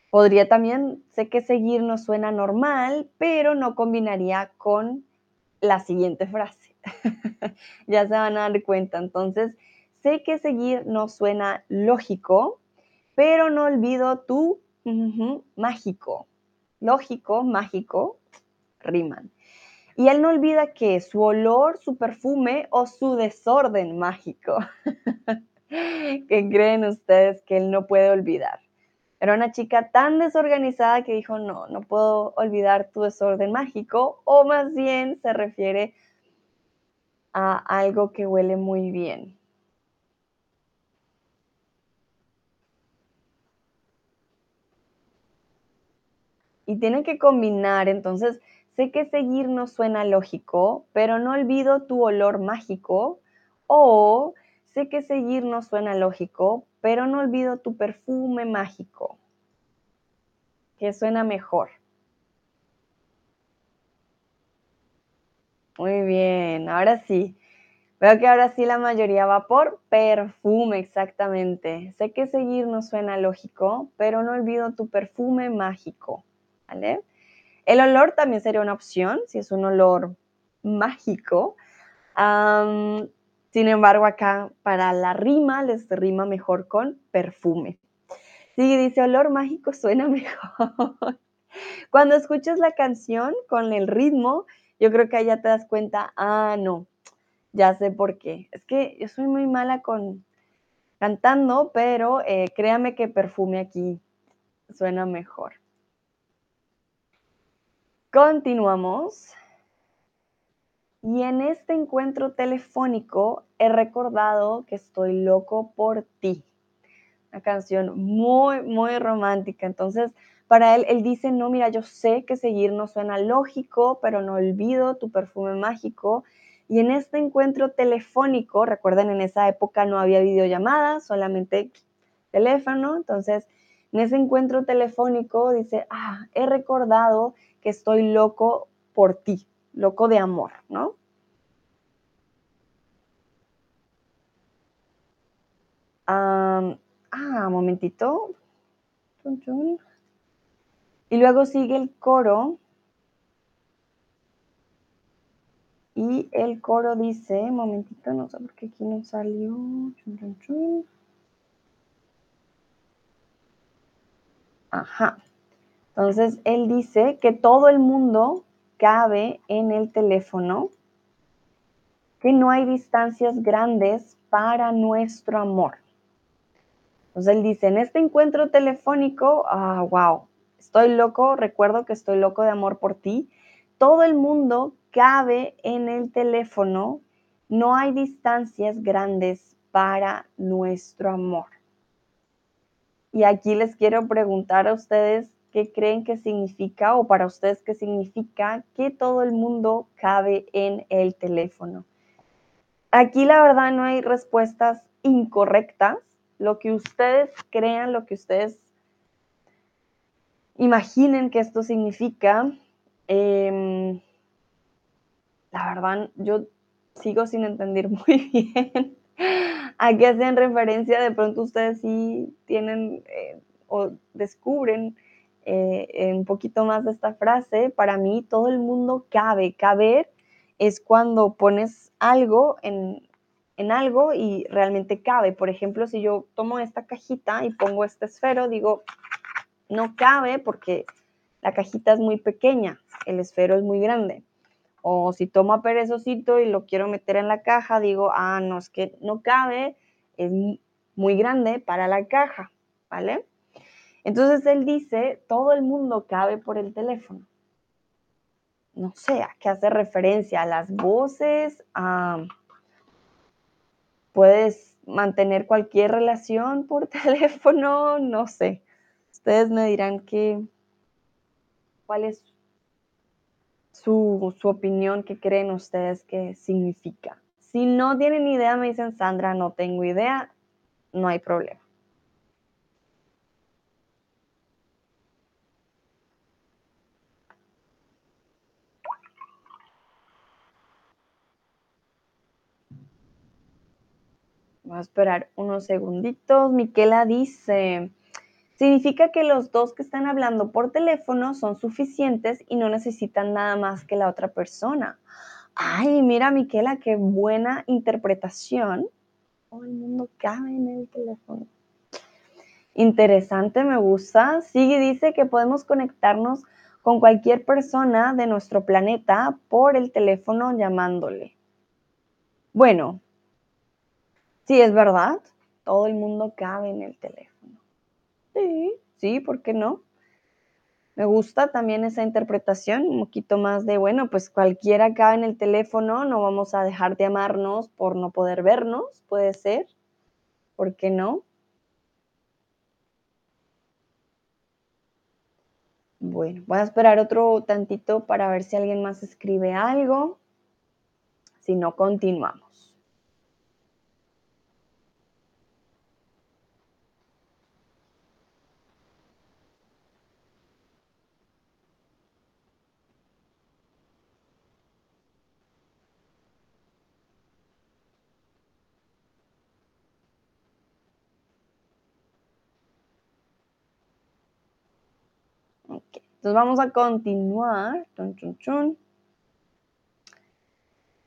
Podría también, sé que seguir no suena normal, pero no combinaría con la siguiente frase. ya se van a dar cuenta. Entonces, sé que seguir no suena lógico, pero no olvido tu mágico. Lógico, mágico, riman. Y él no olvida que su olor, su perfume o su desorden mágico. ¿Qué creen ustedes que él no puede olvidar? Era una chica tan desorganizada que dijo, no, no puedo olvidar tu desorden mágico, o más bien se refiere a algo que huele muy bien. Y tiene que combinar, entonces, Sé que seguir no suena lógico, pero no olvido tu olor mágico. O sé que seguir no suena lógico, pero no olvido tu perfume mágico. ¿Qué suena mejor? Muy bien, ahora sí. Veo que ahora sí la mayoría va por perfume, exactamente. Sé que seguir no suena lógico, pero no olvido tu perfume mágico. ¿Vale? El olor también sería una opción, si es un olor mágico. sin embargo, acá para la rima les rima mejor con perfume. Sí, dice olor mágico suena mejor. Cuando escuchas la canción con el ritmo, yo creo que ahí ya te das cuenta, ah, no, ya sé por qué. Es que yo soy muy mala con cantando, pero eh, créame que perfume aquí suena mejor. Continuamos. Y en este encuentro telefónico he recordado que estoy loco por ti. Una canción muy, muy romántica. Entonces, para él, él dice, no, mira, yo sé que seguir no suena lógico, pero no olvido tu perfume mágico. Y en este encuentro telefónico, recuerden, en esa época no había videollamadas, solamente teléfono. Entonces, en ese encuentro telefónico dice, ah, he recordado que estoy loco por ti, loco de amor, ¿no? ah, momentito. Y luego sigue el coro. Y el coro dice, momentito, no sé por qué aquí no salió. Ajá. Entonces, él dice que todo el mundo cabe en el teléfono, que no hay distancias grandes para nuestro amor. Entonces él dice, en este encuentro telefónico, ah, wow, estoy loco, recuerdo que estoy loco de amor por ti. Todo el mundo cabe en el teléfono, no hay distancias grandes para nuestro amor. Y aquí les quiero preguntar a ustedes qué creen que significa o para ustedes qué significa que todo el mundo cabe en el teléfono. Aquí la verdad no hay respuestas incorrectas. Lo que ustedes crean, lo que ustedes imaginen que esto significa, em, la verdad yo sigo sin entender muy bien a qué hacen referencia. De pronto ustedes sí tienen eh, o descubren eh, un poquito más de esta frase. Para mí todo el mundo cabe. Caber es cuando pones algo en, en algo y realmente cabe. Por ejemplo, si yo tomo esta cajita y pongo este esfero, digo, no cabe porque la cajita es muy pequeña, el esfero es muy grande. O si tomo a perezosito y lo quiero meter en la caja, digo, ah, no, es que no cabe, es muy grande para la caja, ¿vale? Entonces él dice, todo el mundo cabe por el teléfono. No sé, ¿a qué hace referencia? ¿A las voces? ¿A puedes mantener cualquier relación por teléfono, no sé. Ustedes me dirán que, cuál es su, su opinión, qué creen ustedes que significa. Si no tienen idea, me dicen, Sandra, no tengo idea, no hay problema. Vamos a esperar unos segunditos. Miquela dice, significa que los dos que están hablando por teléfono son suficientes y no necesitan nada más que la otra persona. Ay, mira, Miquela, qué buena interpretación. Todo el mundo cabe en el teléfono. Interesante, me gusta. Sigue dice que podemos conectarnos con cualquier persona de nuestro planeta por el teléfono llamándole. Bueno, Sí, es verdad. Todo el mundo cabe en el teléfono. Sí, sí, ¿por qué no? Me gusta también esa interpretación, un poquito más de, bueno, pues cualquiera cabe en el teléfono, no vamos a dejar de amarnos por no poder vernos, puede ser. ¿Por qué no? Bueno, voy a esperar otro tantito para ver si alguien más escribe algo. Si no, continuamos. Entonces vamos a continuar.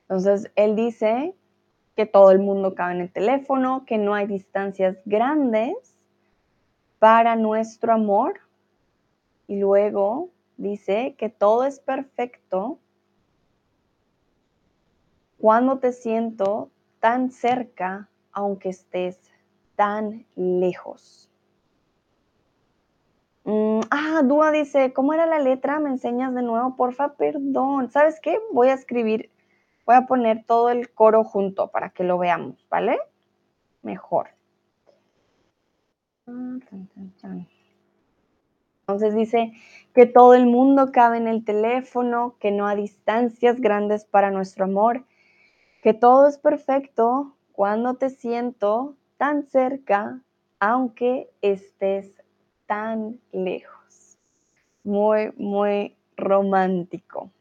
Entonces él dice que todo el mundo cabe en el teléfono, que no hay distancias grandes para nuestro amor. Y luego dice que todo es perfecto cuando te siento tan cerca, aunque estés tan lejos. Mm, ah, Dúa dice, ¿cómo era la letra? ¿Me enseñas de nuevo? Porfa, perdón. ¿Sabes qué? Voy a escribir, voy a poner todo el coro junto para que lo veamos, ¿vale? Mejor. Entonces dice que todo el mundo cabe en el teléfono, que no hay distancias grandes para nuestro amor, que todo es perfecto cuando te siento tan cerca, aunque estés tan lejos. Muy, muy romántico.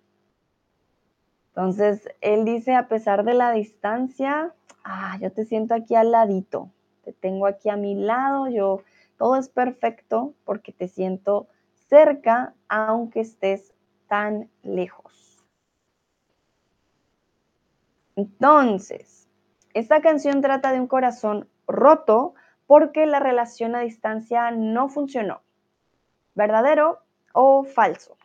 Entonces, él dice, a pesar de la distancia, ah, yo te siento aquí al ladito, te tengo aquí a mi lado, yo, todo es perfecto porque te siento cerca, aunque estés tan lejos. Entonces, esta canción trata de un corazón roto porque la relación a distancia no funcionó. ¿verdadero o falso?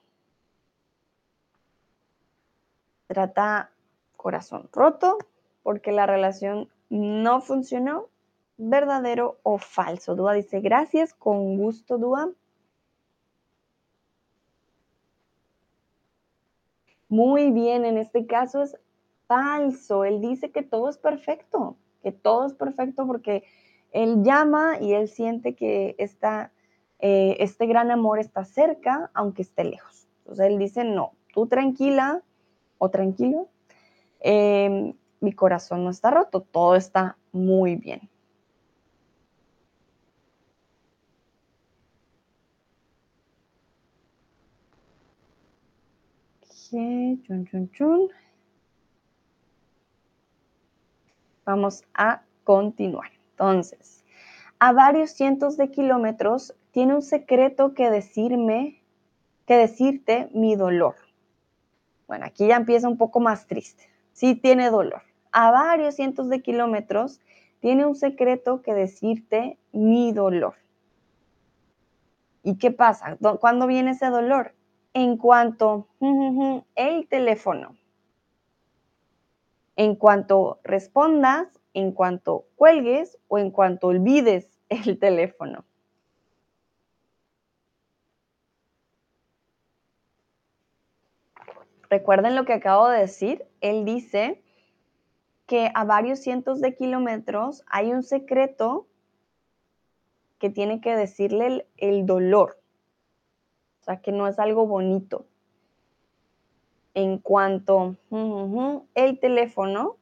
Trata corazón roto porque la relación no funcionó, verdadero o falso. Dúa dice, gracias, con gusto, Dúa. Muy bien, en este caso es falso. Él dice que todo es perfecto, que todo es perfecto porque él llama y él siente que está, eh, este gran amor está cerca, aunque esté lejos. Entonces él dice, no, tú tranquila o tranquilo, em, mi corazón no está roto, todo está muy bien. Chun, chun, chun. Vamos a continuar. Entonces, a varios cientos de kilómetros tiene un secreto que decirme, que decirte mi dolor. Bueno, aquí ya empieza un poco más triste. Sí tiene dolor. A varios cientos de kilómetros tiene un secreto que decirte mi dolor. ¿Y qué pasa? ¿Cuándo viene ese dolor? En cuanto el teléfono en cuanto respondas, en cuanto cuelgues o en cuanto olvides el teléfono. Recuerden lo que acabo de decir. Él dice que a varios cientos de kilómetros hay un secreto que tiene que decirle el, dolor. O sea, que no es algo bonito en cuanto el teléfono,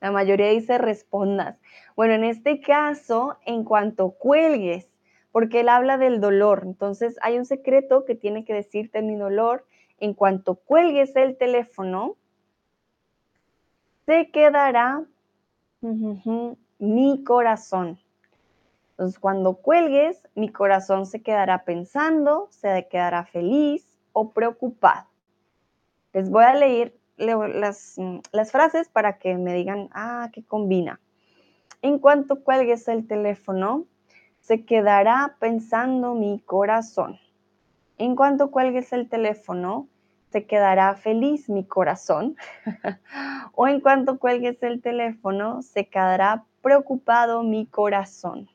la mayoría dice respondas. Bueno, en este caso, en cuanto cuelgues, porque él habla del dolor. Entonces, hay un secreto que tiene que decirte mi dolor. En cuanto cuelgues el teléfono, se quedará mi corazón. Entonces, cuando cuelgues, mi corazón se quedará pensando, se quedará feliz, o preocupado. Les voy a leer las, las frases para que me digan, ah, qué combina. En cuanto cuelgues el teléfono, se quedará pensando mi corazón. En cuanto cuelgues el teléfono, se quedará feliz mi corazón. o en cuanto cuelgues el teléfono, se quedará preocupado mi corazón.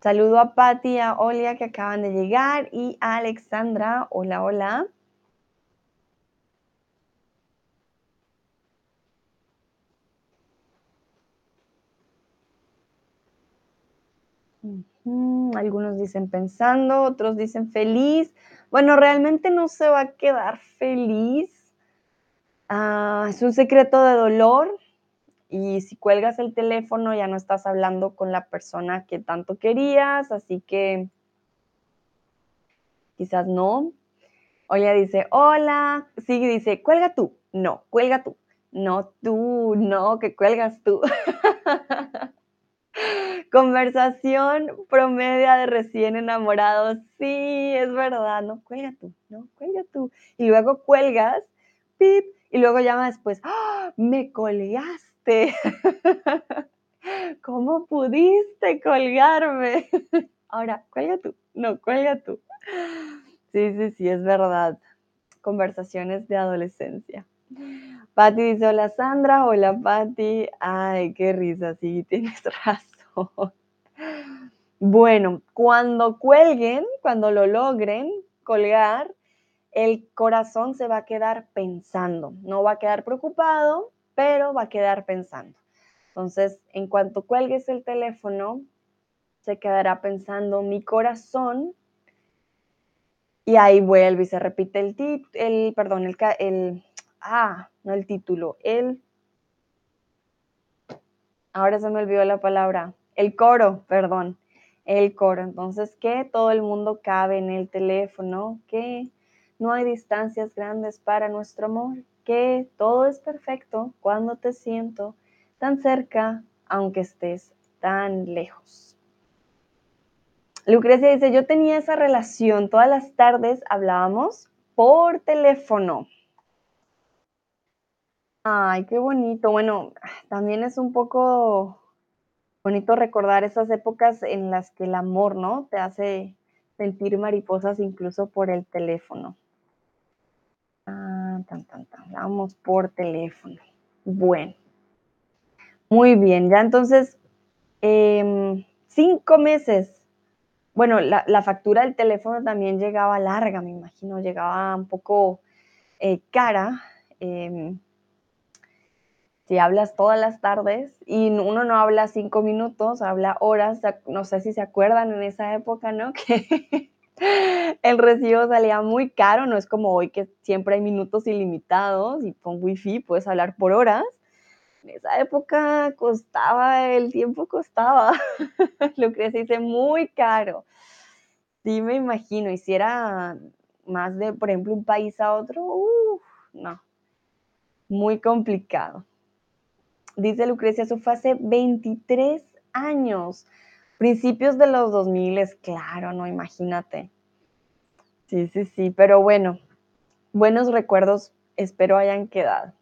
Saludo a Patti a Olia que acaban de llegar y a Alexandra. Hola, hola. Algunos dicen pensando, otros dicen feliz. Bueno, realmente no se va a quedar feliz. Ah, es un secreto de dolor, y si cuelgas el teléfono ya no estás hablando con la persona que tanto querías, así que quizás no. Oye dice, hola, sigue dice, cuelga tú, no, cuelga tú, no tú, no, que cuelgas tú. Conversación promedia de recién enamorados, sí, es verdad, no, cuelga tú, no, cuelga tú. Y luego cuelgas, pip, y luego llama después, ¡Ah! me colgaste ¿Cómo pudiste colgarme? Ahora, cuelga tú. No, cuelga tú. Sí, sí, sí, es verdad. Conversaciones de adolescencia. Patti dice, hola Sandra, hola Patti. Ay, qué risa, sí, tienes razón. Bueno, cuando cuelguen, cuando lo logren colgar, el corazón se va a quedar pensando, no va a quedar preocupado, pero va a quedar pensando. Entonces, en cuanto cuelgues el teléfono, se quedará pensando mi corazón y ahí vuelve y se repite el, el perdón, el, el, ah, no el título, el, ahora se me olvidó la palabra, el coro, perdón, el coro. Entonces, que todo el mundo cabe en el teléfono, que no hay distancias grandes para nuestro amor, que todo es perfecto cuando te siento tan cerca, aunque estés tan lejos. Lucrecia dice, yo tenía esa relación, todas las tardes hablábamos por teléfono. Ay, qué bonito. Bueno, también es un poco bonito recordar esas épocas en las que el amor, ¿no? Te hace sentir mariposas incluso por el teléfono. Ah, tan, tan, tan. Vamos por teléfono. Bueno. Muy bien, ya entonces, em, cinco meses. Bueno, la, factura del teléfono también llegaba larga, me imagino, llegaba un poco eh, cara. Em, si hablas todas las tardes y uno no habla cinco minutos, habla horas, no sé si se acuerdan en esa época, ¿no? Que el recibo salía muy caro, no es como hoy que siempre hay minutos ilimitados y con wifi puedes hablar por horas. En esa época costaba, el tiempo costaba, lo que dice muy caro. Sí, me imagino, y si era más de, por ejemplo, un país a otro, uff, no, muy complicado. Dice Lucrecia, eso fue hace 23 años, principios de los 2000, es claro, no, imagínate. Sí, sí, sí, pero bueno, buenos recuerdos espero hayan quedado.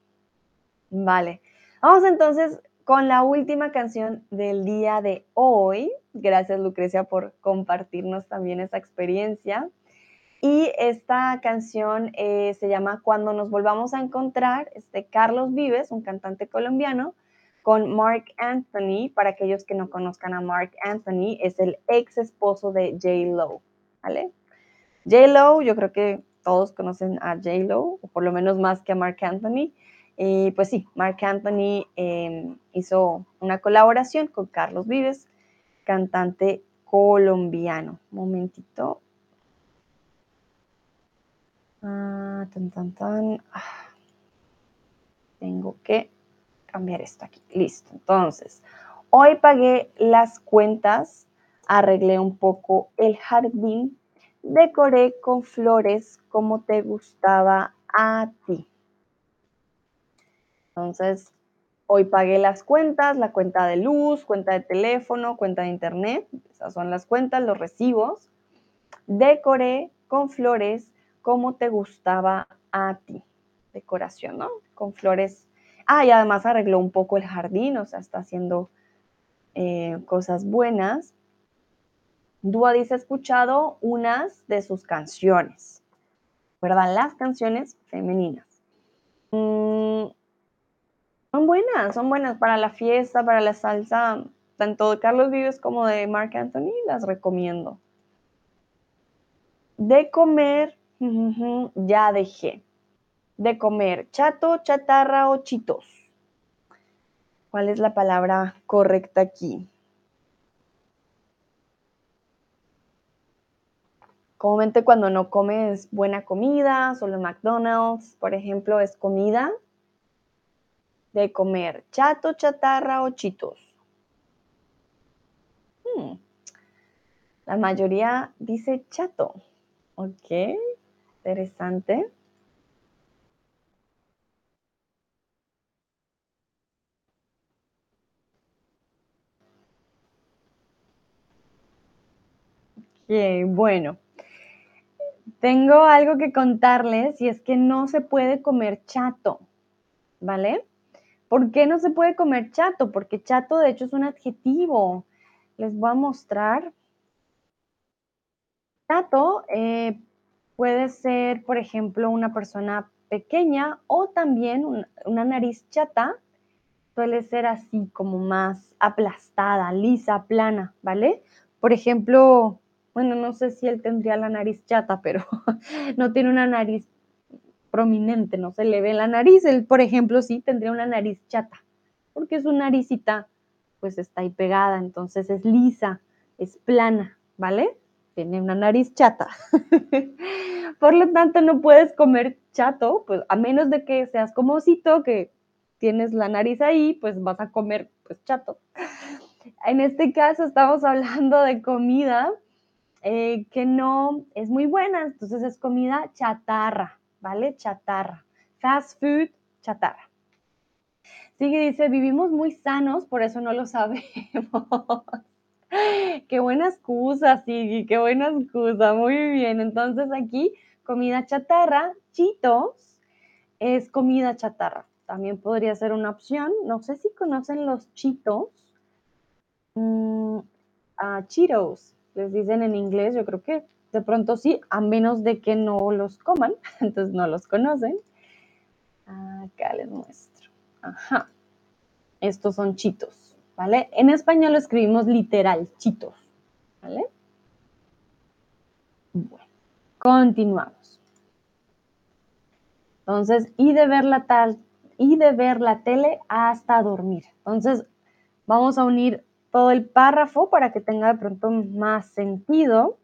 Vale, vamos entonces con la última canción del día de hoy. Gracias Lucrecia por compartirnos también esa experiencia. Y esta canción eh, se llama Cuando nos volvamos a encontrar, este Carlos Vives, un cantante colombiano, con Mark Anthony. Para aquellos que no conozcan a Mark Anthony, es el ex esposo de J. Lo, ¿vale? J. Lo, yo creo que todos conocen a J. Lo, o por lo menos más que a Mark Anthony. Y pues sí, Mark Anthony em, hizo una colaboración con Carlos Vives, cantante colombiano. Momentito. Ah, tan, tan, tan. Ah. Tengo que cambiar esto aquí. Listo. Entonces, hoy pagué las cuentas, arreglé un poco el jardín, decoré con flores como te gustaba a ti. Entonces, hoy pagué las cuentas, la cuenta de luz, cuenta de teléfono, cuenta de internet. Esas son las cuentas, los recibos. Decoré con flores como te gustaba a ti. Decoración, ¿no? Con flores Ah, y además arregló un poco el jardín, o sea, está haciendo eh, cosas buenas. Dua dice, escuchado unas de sus canciones, ¿verdad? Las canciones femeninas. Mm, son buenas, son buenas para la fiesta, para la salsa, tanto de Carlos Vives como de Mark Anthony, las recomiendo. De comer, ya dejé de comer? ¿Chato, chatarra o chitos? ¿Cuál es la palabra correcta aquí? Comúnmente cuando no comes buena comida, solo McDonald's, por ejemplo, es comida de comer chato, chatarra o chitos. Hmm. La mayoría dice chato. Ok, interesante. Bueno. Tengo algo que contarles y es que no se puede comer chato, ¿vale? ¿Por qué no se puede comer chato? Porque chato de hecho es un adjetivo. Les voy a mostrar. Chato eh, puede ser, por ejemplo, una persona pequeña o también una nariz chata. Suele ser así como más aplastada, lisa, plana, ¿vale? Por ejemplo, bueno, no sé si él tendría la nariz chata, pero no tiene una nariz prominente, no se le ve la nariz. Él, por ejemplo, sí tendría una nariz chata, porque su naricita pues está ahí pegada, entonces es lisa, es plana, ¿vale? Tiene una nariz chata. por lo tanto, no puedes comer chato, pues a menos de que seas como osito, que tienes la nariz ahí, pues vas a comer pues chato. En este caso estamos hablando de comida eh, que no es muy buena, entonces es comida chatarra, ¿vale? Chatarra. Fast food, chatarra. Sigue, dice, vivimos muy sanos, por eso no lo sabemos. qué buena excusa, Sigui, qué buena excusa. Muy bien, entonces aquí comida chatarra, chitos, es comida chatarra. También podría ser una opción. No sé si conocen los chitos. Mm, uh, Cheetos, les dicen en inglés, yo creo que de pronto sí, a menos de que no los coman, entonces no los conocen. Acá les muestro. Ajá. Estos son chitos, ¿vale? En español lo escribimos literal, chitos, ¿vale? Bueno, continuamos. Entonces, y de ver la tal y de ver la tele hasta dormir. Entonces, vamos a unir todo el párrafo para que tenga de pronto más sentido.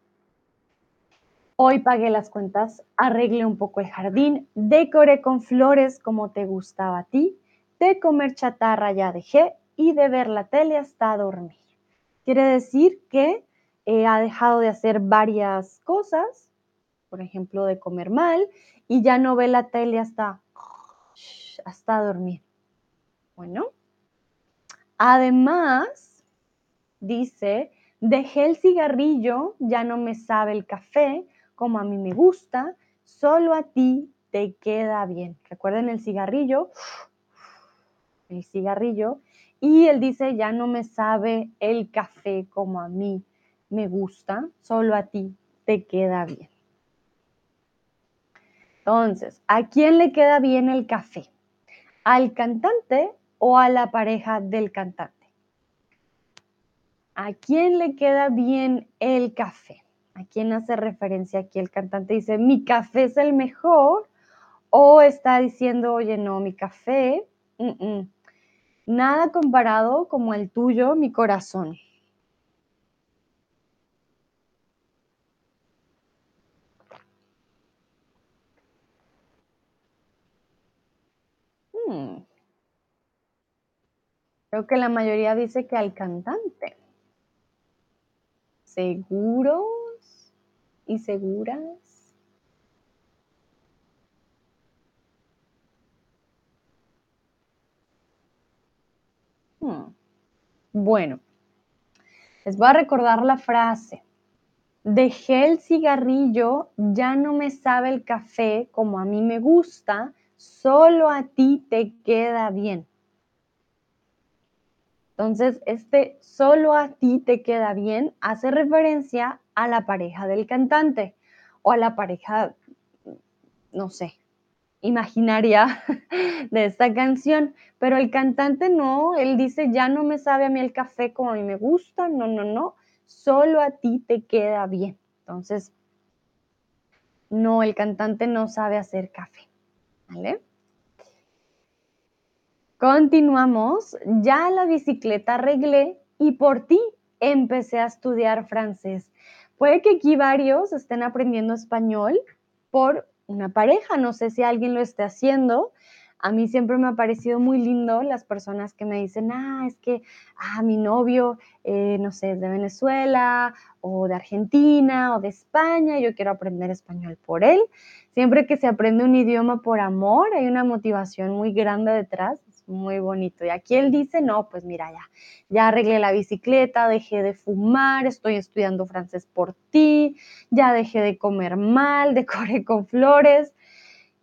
Hoy pagué las cuentas, arreglé un poco el jardín, decoré con flores como te gustaba a ti, de comer chatarra ya dejé y de ver la tele hasta dormir. Quiere decir que eh, ha dejado de hacer varias cosas, por ejemplo, de comer mal, y ya no ve la tele hasta, hasta dormir. Bueno, además, dice, dejé el cigarrillo, ya no me sabe el café, como a mí me gusta, solo a ti te queda bien. Recuerden el cigarrillo, el cigarrillo, y él dice, ya no me sabe el café como a mí me gusta, solo a ti te queda bien. Entonces, ¿a quién le queda bien el café? ¿Al cantante o a la pareja del cantante? ¿A quién le queda bien el café? ¿A quién hace referencia aquí el cantante? Dice, mi café es el mejor. O está diciendo, oye, no, mi café, nada comparado como el tuyo, mi corazón. Hmm. Creo que la mayoría dice que al cantante. ¿Seguros y seguras? Hmm. Bueno, les voy a recordar la frase. Dejé el cigarrillo, ya no me sabe el café como a mí me gusta, solo a ti te queda bien. Entonces, este solo a ti te queda bien hace referencia a la pareja del cantante o a la pareja, no sé, imaginaria de esta canción, pero el cantante no, él dice, ya no me sabe a mí el café como a mí me gusta, no, no, no, solo a ti te queda bien. Entonces, no, el cantante no sabe hacer café, ¿vale? Continuamos, ya la bicicleta arreglé y por ti empecé a estudiar francés. Puede que aquí varios estén aprendiendo español por una pareja, no sé si alguien lo esté haciendo. A mí siempre me ha parecido muy lindo las personas que me dicen, ah, es que, ah, mi novio, eh, no sé, es de Venezuela o de Argentina o de España, yo quiero aprender español por él. Siempre que se aprende un idioma por amor, hay una motivación muy grande detrás muy bonito. Y aquí él dice, no, pues mira, ya, ya arreglé la bicicleta, dejé de fumar, estoy estudiando francés por ti, ya dejé de comer mal, decoré con flores.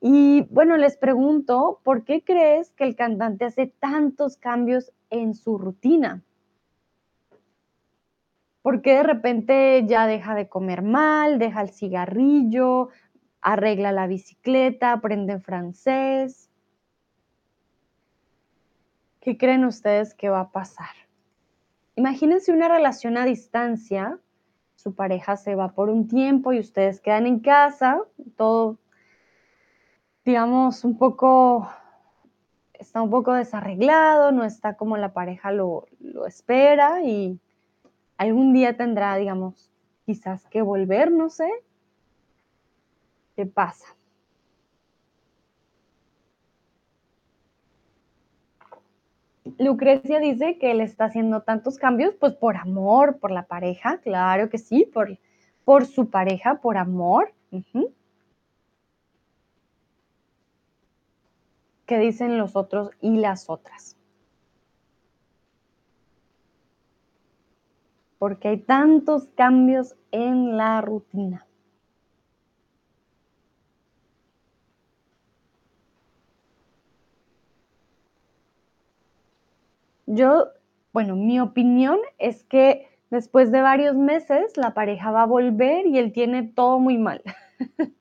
Y bueno, les pregunto, ¿por qué crees que el cantante hace tantos cambios en su rutina? ¿Por qué de repente ya deja de comer mal, deja el cigarrillo, arregla la bicicleta, aprende francés? ¿Qué creen ustedes que va a pasar? Imagínense una relación a distancia, su pareja se va por un tiempo y ustedes quedan en casa, todo, digamos, un poco, está un poco desarreglado, no está como la pareja lo, lo espera y algún día tendrá, digamos, quizás que volver, no sé. ¿Qué pasa? Lucrecia dice que él está haciendo tantos cambios, pues por amor, por la pareja, claro que sí, por, por su pareja, por amor. ¿Qué dicen los otros y las otras? Porque hay tantos cambios en la rutina. Yo, bueno, mi opinión es que Después de varios meses, la pareja va a volver y él tiene todo muy mal.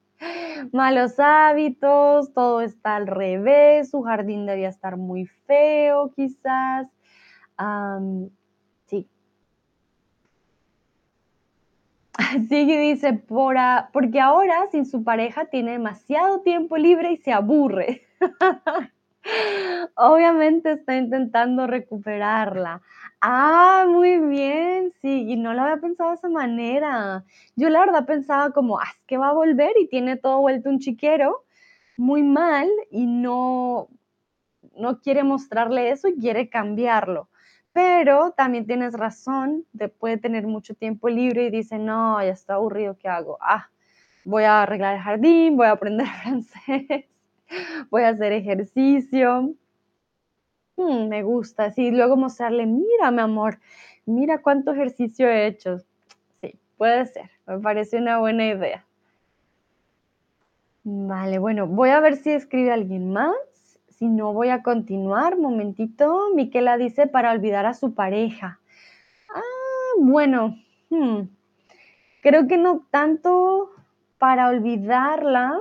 Malos hábitos, todo está al revés, su jardín debía estar muy feo quizás. sí. Sigue dice, por porque ahora sin su pareja tiene demasiado tiempo libre y se aburre. Obviamente está intentando recuperarla. Ah, muy bien, sí, y no lo había pensado de esa manera. Yo la verdad pensaba como, ah, es que va a volver y tiene todo vuelto un chiquero, muy mal, y no, no quiere mostrarle eso y quiere cambiarlo. Pero también tienes razón, de, puede tener mucho tiempo libre y dice, no, ya está aburrido, ¿qué hago? Ah, voy a arreglar el jardín, voy a aprender francés, voy a hacer ejercicio. Mm, me gusta, sí, luego mostrarle, mira, mi amor, mira cuánto ejercicio he hecho. Sí, puede ser, me parece una buena idea. Vale, bueno, voy a ver si escribe alguien más. Si no, voy a continuar. Momentito. Miquela dice para olvidar a su pareja. Ah, bueno. Hmm, creo que no tanto para olvidarla,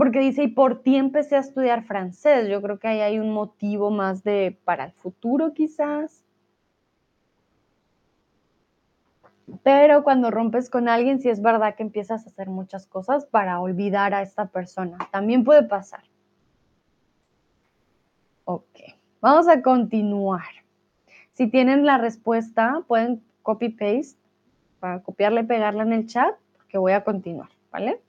porque dice, y por ti empecé a estudiar francés. Yo creo que ahí hay un motivo más de para el futuro quizás. Pero cuando rompes con alguien, sí es verdad que empiezas a hacer muchas cosas para olvidar a esta persona. También puede pasar. Ok, vamos a continuar. Si tienen la respuesta, pueden copy-paste para copiarla y pegarla en el chat, que voy a continuar, ¿vale?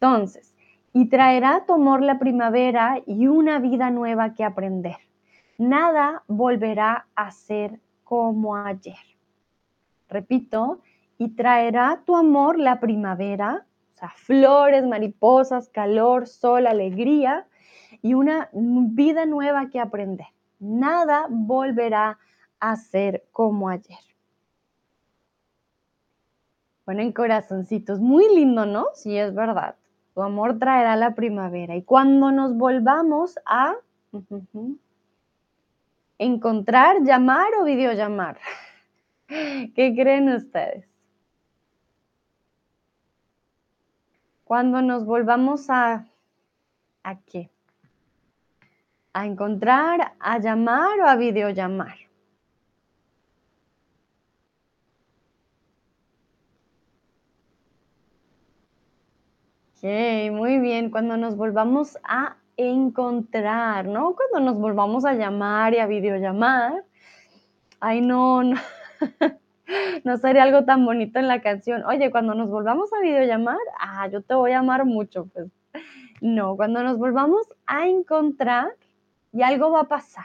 Entonces, y traerá tu amor la primavera y una vida nueva que aprender. Nada volverá a ser como ayer. Repito, y traerá tu amor la primavera, o sea, flores, mariposas, calor, sol, alegría y una vida nueva que aprender. Nada volverá a ser como ayer. Ponen corazoncitos, muy lindo, ¿no? Sí, es verdad. Tu amor traerá la primavera. Y cuando nos volvamos a encontrar, llamar o videollamar. ¿Qué creen ustedes? Cuando nos volvamos a... ¿A qué? A encontrar, a llamar o a videollamar. Muy bien. Cuando nos volvamos a encontrar, ¿no? Cuando nos volvamos a llamar y a videollamar. Ay, no, no. no sería algo tan bonito en la canción. Oye, cuando nos volvamos a videollamar, ah, yo te voy a amar mucho. Pues no, cuando nos volvamos a encontrar y algo va a pasar.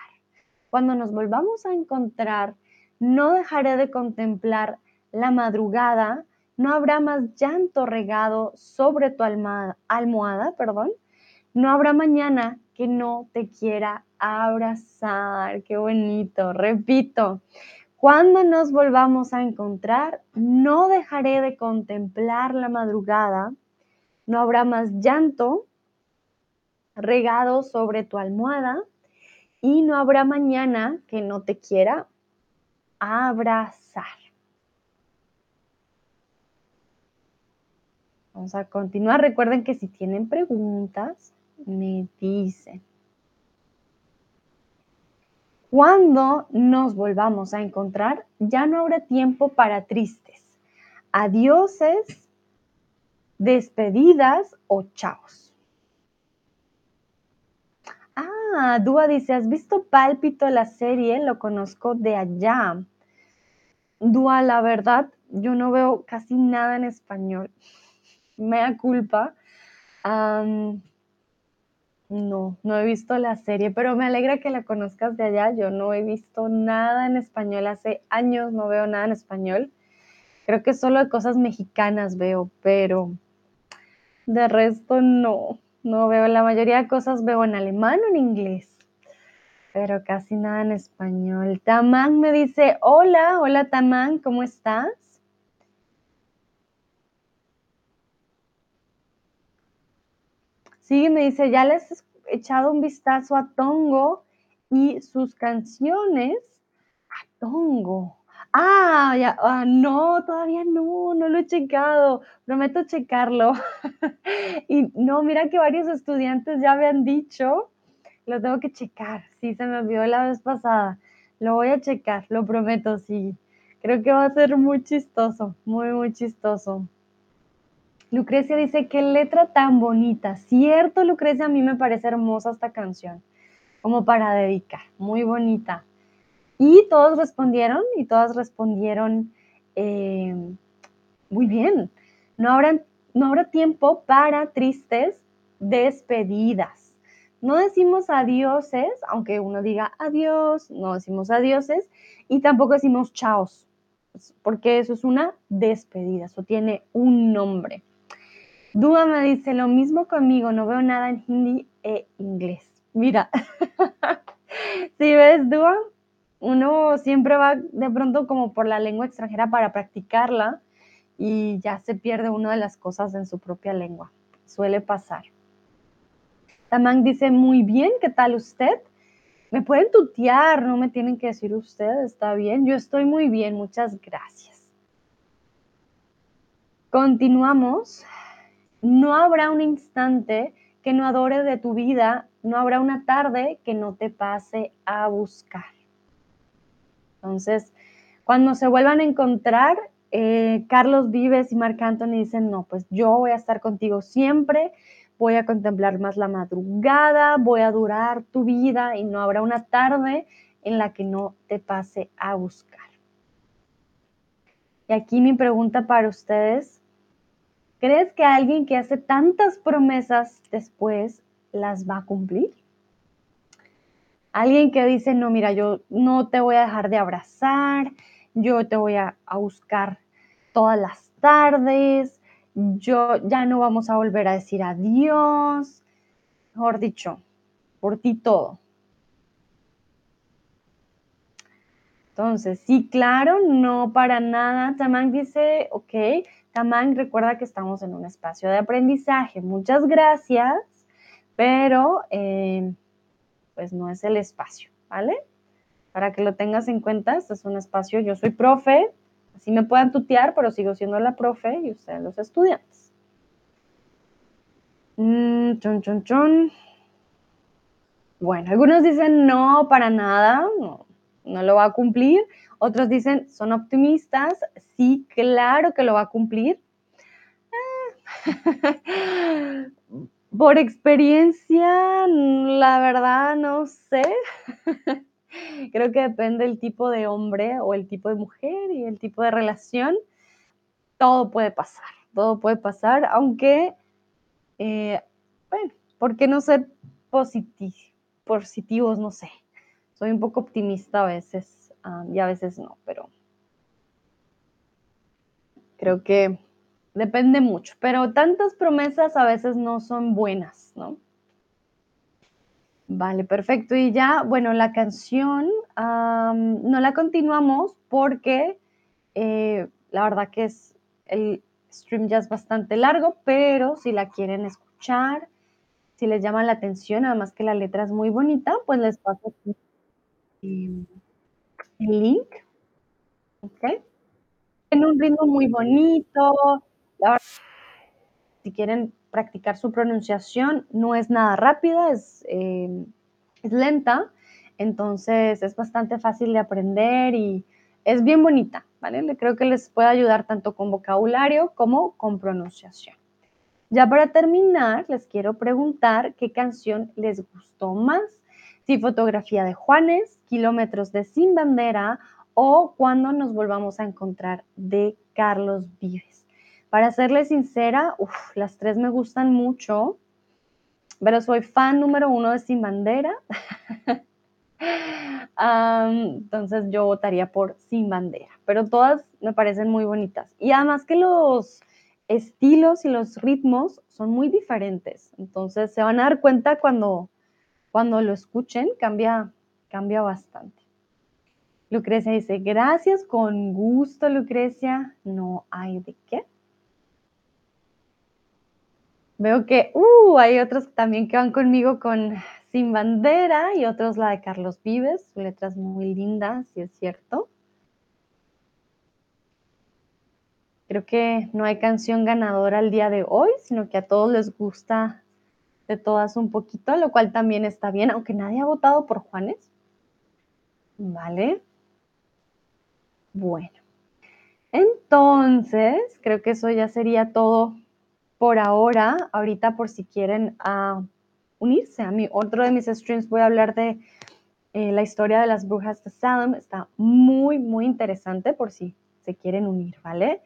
Cuando nos volvamos a encontrar, no dejaré de contemplar la madrugada no habrá más llanto regado sobre tu almohada, perdón. No habrá mañana que no te quiera abrazar. Qué bonito. Repito, cuando nos volvamos a encontrar, no dejaré de contemplar la madrugada. No habrá más llanto regado sobre tu almohada y no habrá mañana que no te quiera abrazar. Vamos a continuar. Recuerden que si tienen preguntas, me dicen. Cuando nos volvamos a encontrar, ya no habrá tiempo para tristes, adioses, despedidas o chaos. Ah, Dúa dice, ¿has visto Pálpito la serie? Lo conozco de allá. Dúa, la verdad, yo no veo casi nada en español mea culpa. no, no he visto la serie, pero me alegra que la conozcas de allá. Yo no he visto nada en español, hace años no veo nada en español. Creo que solo de cosas mexicanas veo, pero de resto no, no veo. La mayoría de cosas veo en alemán o en inglés, pero casi nada en español. Tamán me dice, hola, hola Tamán, ¿cómo estás? Sí, me dice, ya les he echado un vistazo a Tongo y sus canciones. A Tongo. Ah, ya, ah, no, todavía no, no lo he checado, prometo checarlo. Y no, mira que varios estudiantes ya me han dicho, lo tengo que checar, sí, se me olvidó la vez pasada, lo voy a checar, lo prometo, sí. Creo que va a ser muy chistoso, muy, muy chistoso. Lucrecia dice, qué letra tan bonita. Cierto, Lucrecia, a mí me parece hermosa esta canción, como para dedicar, muy bonita. Y todos respondieron, y todas respondieron eh, muy bien. No habrá, no habrá tiempo para tristes despedidas. No decimos adioses, aunque uno diga adiós, no decimos adioses, y tampoco decimos chaos, porque eso es una despedida, eso tiene un nombre. Dúa me dice lo mismo conmigo, no veo nada en hindi e inglés. Mira, si ves, Dúa, uno siempre va de pronto como por la lengua extranjera para practicarla y ya se pierde una de las cosas en su propia lengua. Suele pasar. Tamán dice, muy bien, ¿qué tal usted? Me pueden tutear, no me tienen que decir usted, está bien. Yo estoy muy bien, muchas gracias. Continuamos. No habrá un instante que no adore de tu vida, no habrá una tarde que no te pase a buscar. Entonces, cuando se vuelvan a encontrar, eh, Carlos Vives y Marc Anthony dicen, no, pues yo voy a estar contigo siempre, voy a contemplar más la madrugada, voy a durar tu vida y no habrá una tarde en la que no te pase a buscar. Y aquí mi pregunta para ustedes, ¿crees que alguien que hace tantas promesas después las va a cumplir? Alguien que dice, no, mira, yo no te voy a dejar de abrazar, yo te voy a, buscar todas las tardes, yo ya no vamos a volver a decir adiós, mejor dicho, por ti todo. Entonces, sí, claro, no para nada. Tamang dice, ok, Tamang recuerda que estamos en un espacio de aprendizaje. Muchas gracias, pero eh, pues no es el espacio, ¿vale? Para que lo tengas en cuenta, este es un espacio, yo soy profe, así me puedan tutear, pero sigo siendo la profe y ustedes los estudiantes. Mm, chon, chon, chon. Bueno, algunos dicen no, para nada, no, no lo va a cumplir. Otros dicen, son optimistas, sí, claro que lo va a cumplir. Por experiencia, la verdad no sé. Creo que depende del tipo de hombre o el tipo de mujer y el tipo de relación. Todo puede pasar, todo puede pasar, aunque, eh, bueno, ¿por qué no ser positivos? No sé. Soy un poco optimista a veces ah, y a veces no, pero creo que depende mucho, pero tantas promesas a veces no son buenas, ¿no? Vale, perfecto. Y ya, bueno, la canción no la continuamos porque eh, la verdad que es el stream ya es bastante largo, pero si la quieren escuchar, si les llama la atención, además que la letra es muy bonita, pues les paso el link. ¿Ok? En un ritmo muy bonito, si quieren practicar su pronunciación, no es nada rápida, es, eh, es lenta, entonces es bastante fácil de aprender y es bien bonita, ¿vale? Creo que les puede ayudar tanto con vocabulario como con pronunciación. Ya para terminar, les quiero preguntar qué canción les gustó más, si fotografía de Juanes, kilómetros de Sin Bandera o cuando nos volvamos a encontrar de Carlos Vives. Para serles sincera, las tres me gustan mucho, pero soy fan número uno de Sin Bandera. entonces yo votaría por Sin Bandera, pero todas me parecen muy bonitas. Y además que los estilos y los ritmos son muy diferentes, entonces se van a dar cuenta cuando, cuando lo escuchen, cambia, cambia bastante. Lucrecia dice, gracias, con gusto, Lucrecia. No hay de qué. Veo que uh, hay otros también que van conmigo con Sin Bandera y otros la de Carlos Vives. Su letra es muy linda, si es cierto. Creo que no hay canción ganadora al día de hoy, sino que a todos les gusta de todas un poquito, lo cual también está bien, aunque nadie ha votado por Juanes. ¿Vale? Bueno. Entonces, creo que eso ya sería todo por ahora. Ahorita, por si quieren ah, unirse a mí, otro de mis streams voy a hablar de eh, la historia de las brujas de Salem. Está muy, muy interesante por si se quieren unir, ¿vale?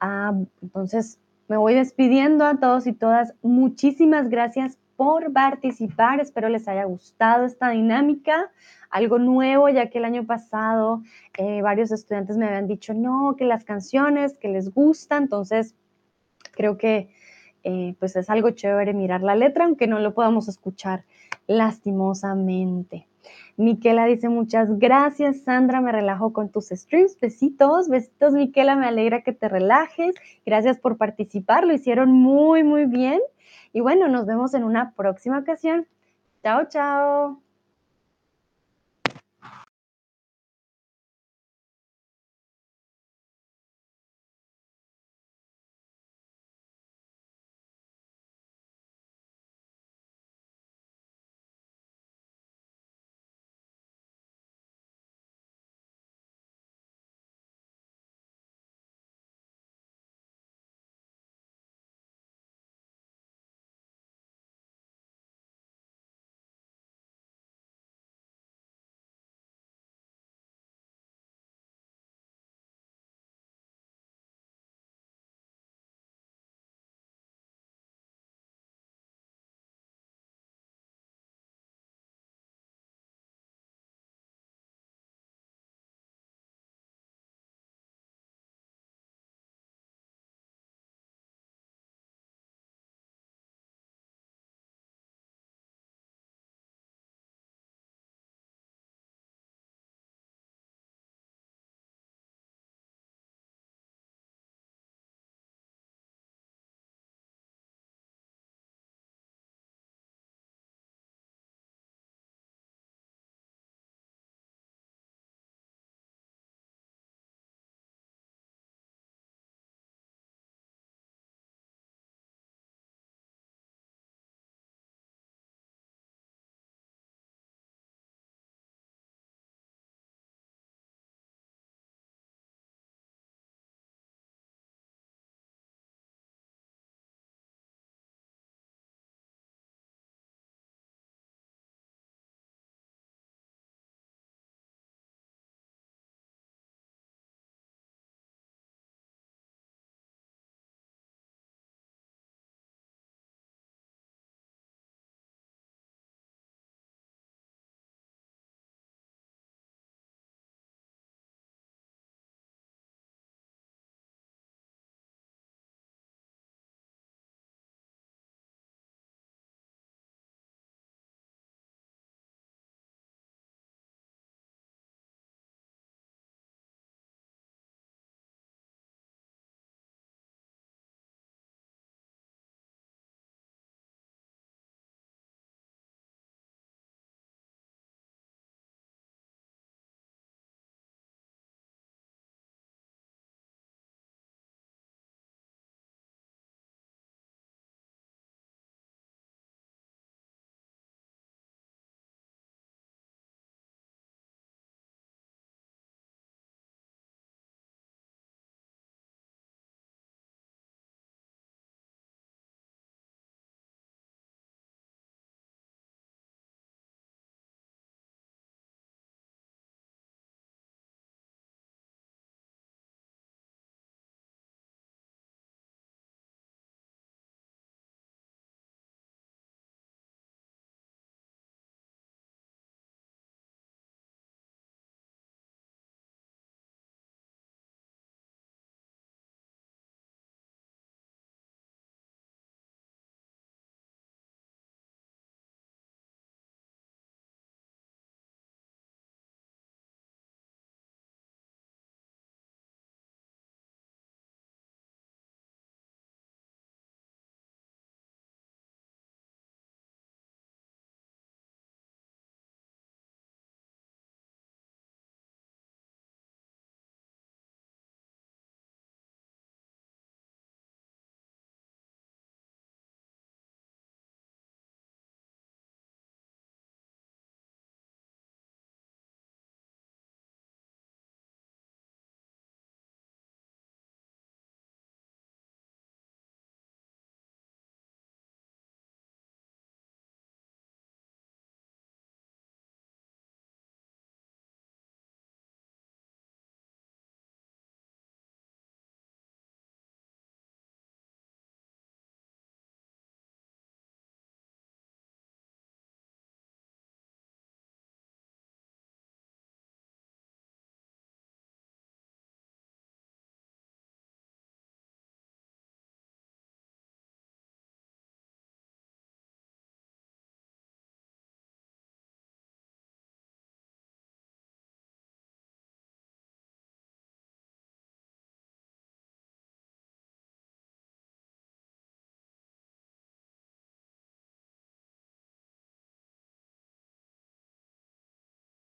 Ah, entonces, me voy despidiendo a todos y todas. Muchísimas gracias por participar. Espero les haya gustado esta dinámica, algo nuevo, ya que el año pasado eh, varios estudiantes me habían dicho, no, que las canciones, que les gustan. Entonces, creo que eh, pues es algo chévere mirar la letra, aunque no lo podamos escuchar lastimosamente. Miquela dice muchas gracias, Sandra, me relajo con tus streams. Besitos, besitos, Miquela, me alegra que te relajes. Gracias por participar, lo hicieron muy, muy bien. Y bueno, nos vemos en una próxima ocasión. Chao, chao.